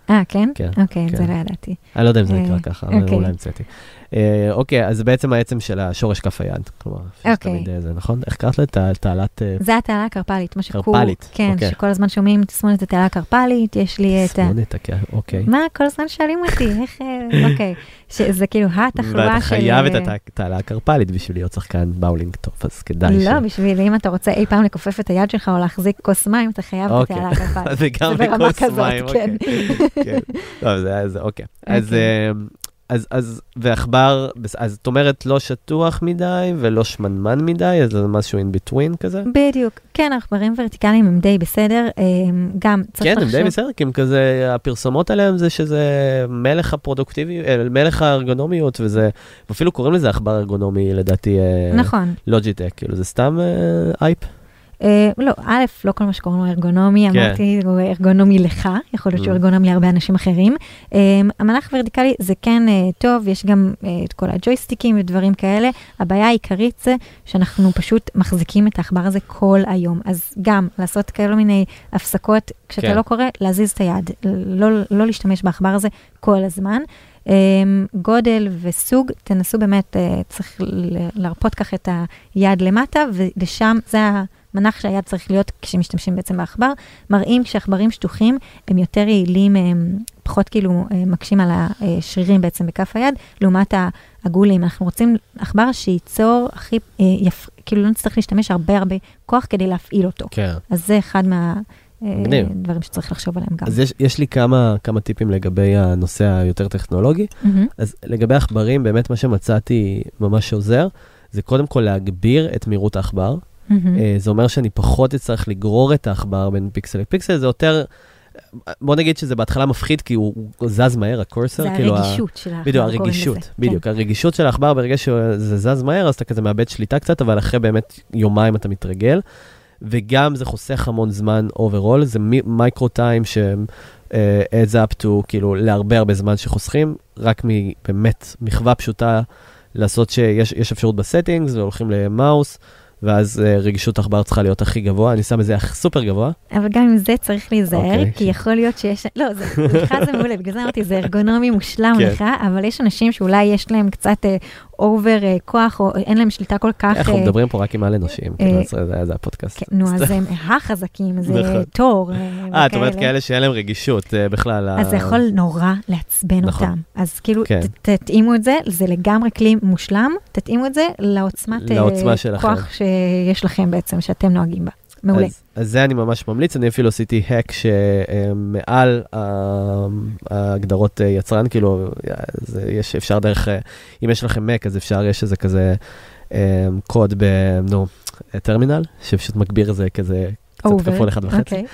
אה, כן? כן, אוקיי, כן. זה לא ידעתי. אני לא יודע אם זה אה, נקרא ככה, אבל אוקיי. אולי המצאתי. אה, אוקיי, אז זה בעצם העצם של השורש כף היד. כלומר, שיש אוקיי. תמיד אה, זה, נכון? איך קראת? ת- תעלת... אה, זה התעלה הקרפלית, מה שכור... קרפלית, כן, אוקיי. שכל הזמן שומעים תסמונת התעלה הקרפלית, יש לי את. תסמונת, כן, אוקיי. מה, כל הזמן שואלים אותי, איך... אוקיי. שזה כאילו התחלואה ואתה של... חייב את התעלה הקרפלית בשביל להיות שחקן באולינג טוב, אז כדאי ש... לא, בשביל אם אתה רוצה אי פעם לכופף את היד שלך או להחזיק כוס מים, אתה חייב את אוקיי. התעלה הקרפלית. זה גם בכוס מים, כן. אוקיי. כן. לא, זה היה זה, אוקיי. אז, אוקיי. אה, אז, אז, ועכבר, אז את אומרת לא שטוח מדי ולא שמנמן מדי, אז זה משהו in between כזה? בדיוק. כן, עכברים ורטיקליים הם די בסדר. אה, גם צריך כן, הם לחשוב... די בסדר, כי הם כזה, הפרסומות עליהם זה שזה מלך הפרודוקטיביות, אה, מלך הארגונומיות, וזה, ואפילו קוראים לזה עכבר ארגונומי, לדעתי, אה, נכון. לוג'יטק, כאילו זה סתם אייפ? אה, לא, א', לא כל מה שקוראים לו ארגונומי, כן. אמרתי, הוא ארגונומי לך, יכול להיות שהוא Mm. ארגונומי להרבה אנשים אחרים. אה, המנח ורטיקלי זה כן אה, טוב, יש גם את כל הג'ויסטיקים ודברים כאלה. הבעיה העיקרית זה שאנחנו פשוט מחזיקים את העכבר הזה כל היום. אז גם לעשות כאלו מיני הפסקות, כשאתה כן. לא קורא, להזיז את היד, לא, לא להשתמש בעכבר הזה כל הזמן. גודל וסוג, תנסו באמת, צריך להרפות כך את היד למטה, ולשם זה המנח שהיד צריך להיות כשמשתמשים בעצם בעכבר. מראים כשעכברים שטוחים, הם יותר יעילים, הם פחות כאילו אה, מקשים על השרירים בעצם בכף היד, לעומת העגולים. אנחנו רוצים עכבר שייצור הכי, אה, יפ... כאילו לא נצטרך להשתמש הרבה הרבה כוח כדי להפעיל אותו. כן. אז זה אחד מגניב. מהדברים שצריך לחשוב עליהם גם. אז יש, יש לי כמה, כמה טיפים לגבי הנושא היותר טכנולוגי. מהמם. אז לגבי עכברים, באמת מה שמצאתי ממש עוזר, זה קודם כל להגביר את מהירות העכבר. מהמם. אה, זה אומר שאני פחות אצטרך לגרור את העכבר בין פיקסל לפיקסל, זה יותר, בוא נגיד שזה בהתחלה מפחיד, כי הוא זז מהר, ה-cursor, זה כאילו... ה- הרגישות של העכבר, בדיוק, הרגישות. בדיוק. הרגישות של העכבר, ברגע שזה זז מהר, אז אתה כזה מאבד שליטה קצת, אבל אחרי באמת יומיים אתה מתרגל. וגם זה חוסך המון זמן overall, זה micro time ש... uh, adds up to, כאילו, להרבה הרבה זמן שחוסכים, רק מבאמת מחווה פשוטה לעשות שיש יש אפשרות ב-settings, והולכים ל-mouse, ואז אה, רגישות עכבר צריכה להיות הכי גבוה, אני שם את זה סופר גבוה. אבל גם עם זה צריך להיזהר, אוקיי. כי יכול להיות שיש, לא, זה, לך זה מעולה, בגלל זה אמרתי, זה ארגונומי מושלם כן. לך, אבל יש אנשים שאולי יש להם קצת אובר כוח, או אין להם שליטה כל כך... אנחנו אה, מדברים פה רק עם על אנושים, אה, כאילו, זה- הפודקאסט. כן, נו, אז הם החזקים, זה נכון. תור. אה, את אומרת כאלה שאין להם רגישות אה, בכלל. אז זה יכול נורא לעצבן נכון. אותם. אז כאילו, כן. תתאימו את זה, זה לגמרי כלי מושלם, תתאימו את זה לעוצמת אה. כוח שיש לכם בעצם, שאתם נוהגים בה. מעולה. אז, אז זה אני ממש ממליץ, אני אפילו עשיתי האק שמעל ה- ההגדרות אה, יצרן, כאילו, זה יש, אפשר דרך, אה, אם יש לכם Mac, אז אפשר, יש איזה כזה אה, קוד ב... נו, טרמינל, שפשוט מגביר איזה כזה... קצת. כפול אחד וחצי, אוקיי.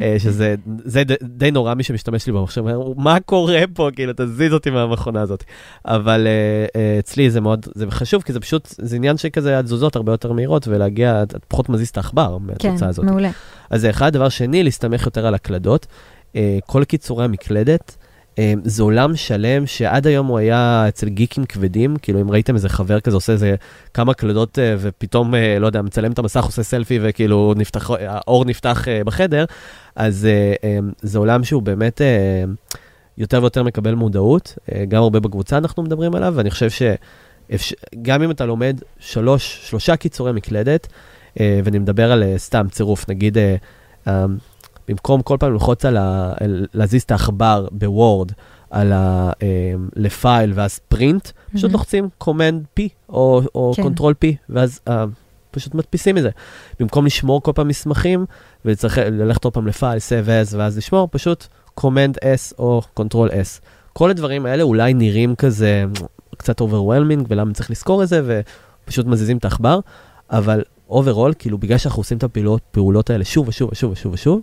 אה, שזה זה די נורא מי שמשתמש לי במחשב, מה קורה פה, כאילו, תזיז אותי מהמכונה הזאת. אבל אה, אה, אצלי זה מאוד, זה חשוב, כי זה פשוט, זה עניין שכזה התזוזות הרבה יותר מהירות, ולהגיע, את פחות מזיז את העכבר כן, מהתוצאה הזאת. מעולה. אז זה אחד. דבר שני, להסתמך יותר על הקלדות. כל קיצורי המקלדת, זה עולם שלם שעד היום הוא היה אצל גיקים כבדים, כאילו אם ראיתם איזה חבר כזה עושה איזה כמה קלדות אה, ופתאום, אה, לא יודע, מצלם את המסך, עושה סלפי וכאילו נפתח, האור נפתח אה, בחדר, אז אה, זה עולם שהוא באמת יותר ויותר מקבל מודעות, גם הרבה בקבוצה אנחנו מדברים עליו, ואני חושב שגם אם אתה לומד שלוש, שלושה קיצורי מקלדת, ואני מדבר על סתם צירוף, נגיד, אה, במקום כל פעם ללחוץ על ה... להזיז את העכבר ב-Word, על ה... אה, ל-file ואז print, פשוט מהמם. לוחצים command P או, או כן. control P, ואז אה, פשוט מדפיסים את זה. במקום לשמור כל פעם מסמכים, וצריך ללכת עוד פעם ל-file, save as, ואז לשמור, פשוט command s או control s. כל הדברים האלה אולי נראים כזה קצת overwhelming, ולמה צריך לזכור את זה, ופשוט מזיזים את העכבר, אבל overall, כאילו, בגלל שאנחנו עושים את הפעולות האלה שוב ושוב ושוב ושוב ושוב,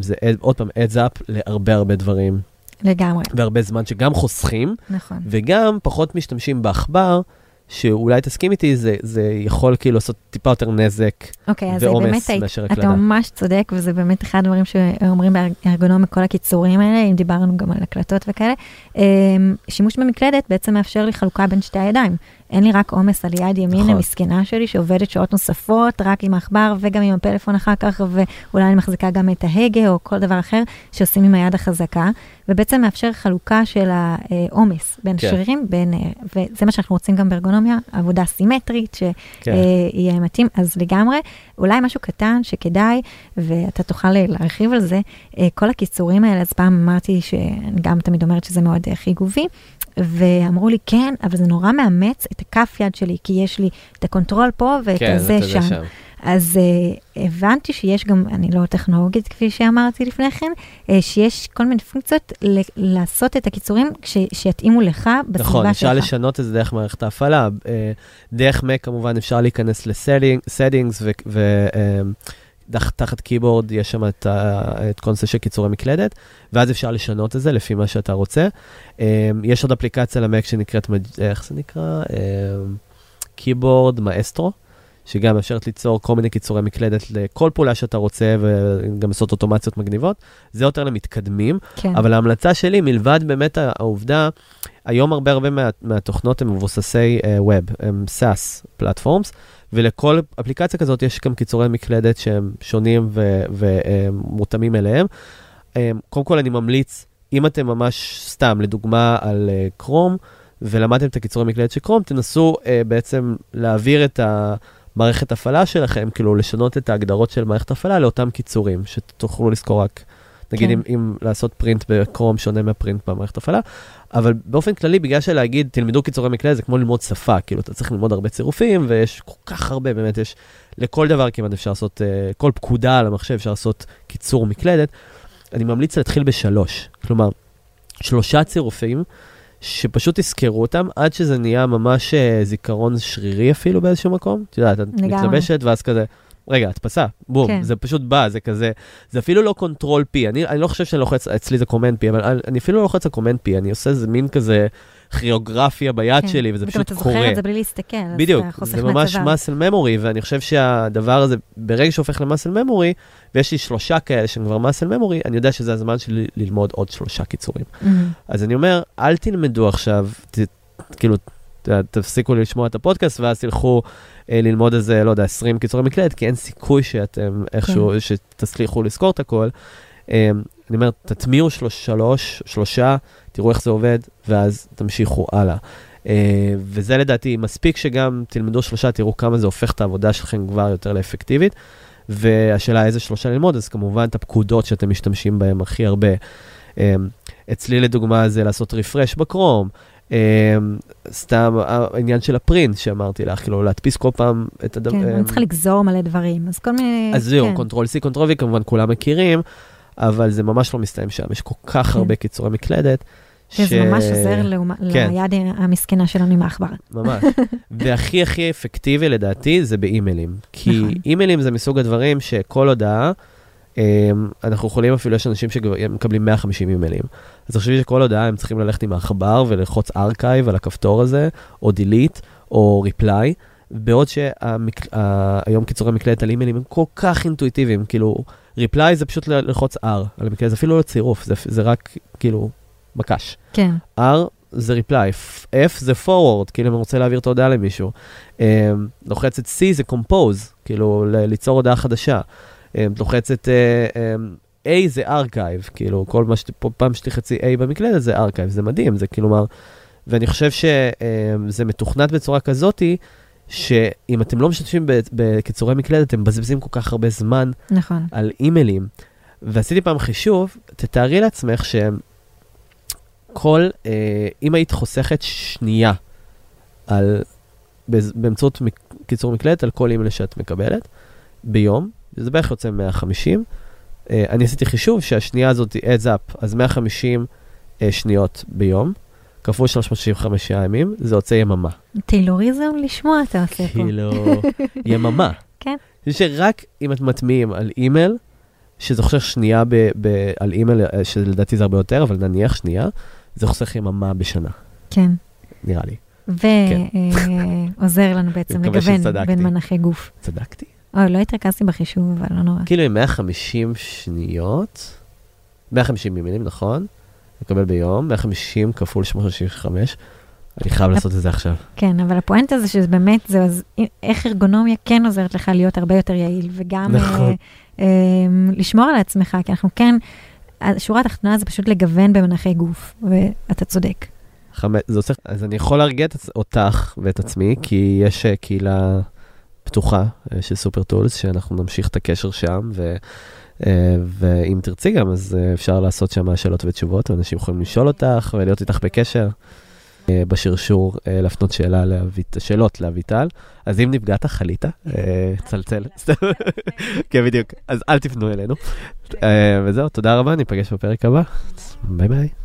זה עוד פעם adds up להרבה הרבה דברים. לגמרי. והרבה זמן שגם חוסכים, נכון. וגם פחות משתמשים בעכבר, שאולי תסכים איתי, זה, זה יכול כאילו לעשות טיפה יותר נזק אוקיי, זה באמת, ועומס מאשר אתה הקלדה. ממש צודק, וזה באמת אחד הדברים שאומרים בארגונומיה, כל הקיצורים האלה, אם דיברנו גם על הקלטות וכאלה. אמ, שימוש במקלדת בעצם מאפשר לי חלוקה בין שתי הידיים. אין לי רק עומס על יד ימין נכון. המסכנה שלי, שעובדת שעות נוספות, רק עם העכבר וגם עם הפלאפון אחר כך, ואולי אני מחזיקה גם את ההגה או כל דבר אחר שעושים עם היד החזקה, ובעצם מאפשר חלוקה של העומס בין כן. השרירים, בין, אה, וזה מה שאנחנו רוצים גם בארגונומיה, עבודה סימטרית, ש... כן. אה, מתאים, אז לגמרי, אולי משהו קטן שכדאי, ואתה תוכל להרחיב על זה, אה, כל הקיצורים האלה, אז פעם אמרתי שאני גם תמיד אומרת שזה מאוד אה, חיובי, ואמרו לי, כן, אבל זה נורא מאמץ את הכף יד שלי, כי יש לי את הקונטרול פה ואת כן, הזה יודע שם. אז אה, הבנתי שיש גם, אני לא טכנולוגית כפי שאמרתי לפני כן, אה, שיש כל מיני פונקציות ל- לעשות את הקיצורים כש- שיתאימו לך בסביבה נכון, שלך. אפשר לשנות את זה דרך מערכת ההפעלה. אה, דרך Mac כמובן אפשר להיכנס ל-settings, ותחת קיבורד יש שם את ה- את הנושא של קיצורי מקלדת, ואז אפשר לשנות את זה לפי מה שאתה רוצה. אה, יש עוד אפליקציה למק שנקראת, איך זה נקרא? קיבורד מאסטרו. שגם מאפשרת ליצור כל מיני קיצורי מקלדת לכל פעולה שאתה רוצה, וגם לעשות אוטומציות מגניבות. זה יותר למתקדמים. כן. אבל ההמלצה שלי, מלבד באמת העובדה, היום הרבה הרבה מה, מהתוכנות הם מבוססי uh, Web, הם SaaS פלטפורמס, ולכל אפליקציה כזאת יש גם קיצורי מקלדת שהם שונים ומותאמים אליהם. Um, קודם כל אני ממליץ, אם אתם ממש סתם, לדוגמה על uh, קרום, ולמדתם את הקיצורי מקלדת של קרום, תנסו uh, בעצם להעביר את המערכת הפעלה שלכם, כאילו לשנות את ההגדרות של מערכת הפעלה לאותם קיצורים, שתוכלו לזכור רק נגיד כן. אם, אם לעשות פרינט בקרום שונה מהפרינט במערכת הפעלה, אבל באופן כללי, בגלל שלהגיד, תלמדו קיצורי מקלדת, זה כמו ללמוד שפה, כאילו, אתה צריך ללמוד הרבה צירופים, ויש כל כך הרבה, באמת, יש לכל דבר כמעט אפשר לעשות, אה, כל פקודה על המחשב אפשר לעשות קיצור מקלדת. אני ממליץ להתחיל בשלוש, כלומר, שלושה צירופים, שפשוט תזכרו אותם, עד שזה נהיה ממש אה, זיכרון שרירי אפילו באיזשהו מקום. את יודעת, את. מתלבשת, ואז כזה, רגע, הדפסה, בום, כן. זה פשוט בא, זה כזה, זה אפילו לא control P, אני, אני לא חושב שאני לוחץ, אצלי זה command P, אבל אני, אני אפילו לא לוחץ על command P, אני עושה איזה מין כזה כוריאוגרפיה ביד כן. שלי, וזה פשוט אתה קורה. זוכר את זה בלי להסתכל, בדיוק, אתה זה ממש muscle memory, ואני חושב שהדבר הזה, ברגע שהופך ל-muscle memory, ויש לי שלושה כאלה שהם כבר muscle memory, אני יודע שזה הזמן שלי ללמוד עוד שלושה קיצורים. מהמם. אז אני אומר, אל תלמדו עכשיו, ת, כאילו, ת, תפסיקו לשמוע את הפודקאסט, ואז תלכו אה, ללמוד איזה, לא יודע, 20 קיצורי מקלדת, כי אין סיכוי שאתם איכשהו, כן. שתצליחו לזכור את הכל. אה, אני אומר, תטמיעו שלוש, שלוש, שלושה, תראו איך זה עובד, ואז תמשיכו הלאה. אה, וזה לדעתי מספיק שגם תלמדו שלושה, תראו כמה זה הופך את העבודה שלכם כבר יותר לאפקטיבית. והשאלה איזה שלושה ללמוד, אז כמובן את הפקודות שאתם משתמשים בהן הכי הרבה. אה, אצלי לדוגמה זה לעשות refresh ב-Chrome, אה, סתם העניין של ה-print שאמרתי לך, כאילו להדפיס כל פעם את הדבר. כן, אני צריכה לגזור מלא דברים, אז כל מיני... אז זהו, כן. control C, control V, כמובן כולם מכירים, אבל זה ממש לא מסתיים שם, יש כל כך כן. הרבה קיצורי מקלדת. שזה ממש עוזר לעומת- כן. ליד המסכנה שלנו עם העכבר. ממש. והכי הכי אפקטיבי לדעתי זה באימיילים. כי נכון. אימיילים זה מסוג הדברים שכל הודעה, אמ, אנחנו יכולים אפילו, יש אנשים שמקבלים 150 אימיילים. אז תחשבי שכל הודעה הם צריכים ללכת עם העכבר וללחוץ archive על הכפתור הזה, או delete, או reply. בעוד שהיום קיצורי מקלדת על אימיילים הם כל כך אינטואיטיביים, כאילו, reply זה פשוט ללחוץ R על המקלדת, זה אפילו לא צירוף, זה, זה רק כאילו מקש. כן, R זה reply, F זה forward, כאילו אם אני רוצה להעביר את ההודעה למישהו. Um, לוחצת C זה compose, כאילו ל- ליצור הודעה חדשה. Um, לוחצת uh, um, A זה archive, כאילו כל מה שפעם שתחצי A במקלדת זה archive, זה מדהים, זה כאילו, ואני חושב שזה מתוכנת בצורה כזאתי, שאם אתם לא משתמשים בקיצורי מקלדת, אתם מבזבזים כל כך הרבה זמן נכון. על אימיילים. ועשיתי פעם חישוב, תתארי לעצמך שכל, אה, אם היית חוסכת שנייה על באמצעות קיצור מקלדת על כל אימייל שאת מקבלת ביום, זה בערך יוצא 150. אה, אני עשיתי חישוב שהשנייה הזאת היא adds up, אז 150 אה, שניות ביום, כפול 365 ימים, זה יוצא יממה. טיילוריזם לשמוע אתה עושה פה. כאילו, יממה. כן. זה שרק אם את מטמיעים על אימייל, שזה חוסך שנייה ב, ב, על אימייל, אה, שלדעתי זה הרבה יותר, אבל נניח שנייה, זה חוסך יממה בשנה, כן. נראה לי. ועוזר לנו בעצם אני מקווה לגוון. בין מנחי גוף. צדקתי? אוי, לא התרכזתי בחישוב, אבל לא נורא. כאילו עם 150 שניות, 150 מילים, נכון? מקבל ביום, 150 כפול 865, אני חייב לעשות את זה עכשיו. כן, אבל הפואנטה זה שזה באמת, זה עוז- איך ארגונומיה כן עוזרת לך להיות הרבה יותר יעיל, וגם נכון. אה, אה, לשמור על עצמך, כי אנחנו כן, השורה התחתונה זה פשוט לגוון במנחי גוף, ואתה צודק. חמש, זה עושה, אז אני יכול להרגיע את, אותך ואת עצמי, כי יש אה, קהילה פתוחה אה, של סופר טולס, שאנחנו נמשיך את הקשר שם, ו, אה, ואם תרצי גם, אז אה, אפשר לעשות שם שאלות ותשובות, ואנשים יכולים לשאול אותך ולהיות איתך בקשר. אה, בשרשור אה, להפנות שאלה לאביט, שאלות לאביטל. אז אם נפגעת, חלית, אה, צלצל. כן, בדיוק. אז אל תפנו אלינו. אה, וזהו, תודה רבה, ניפגש בפרק הבא. ביי ביי.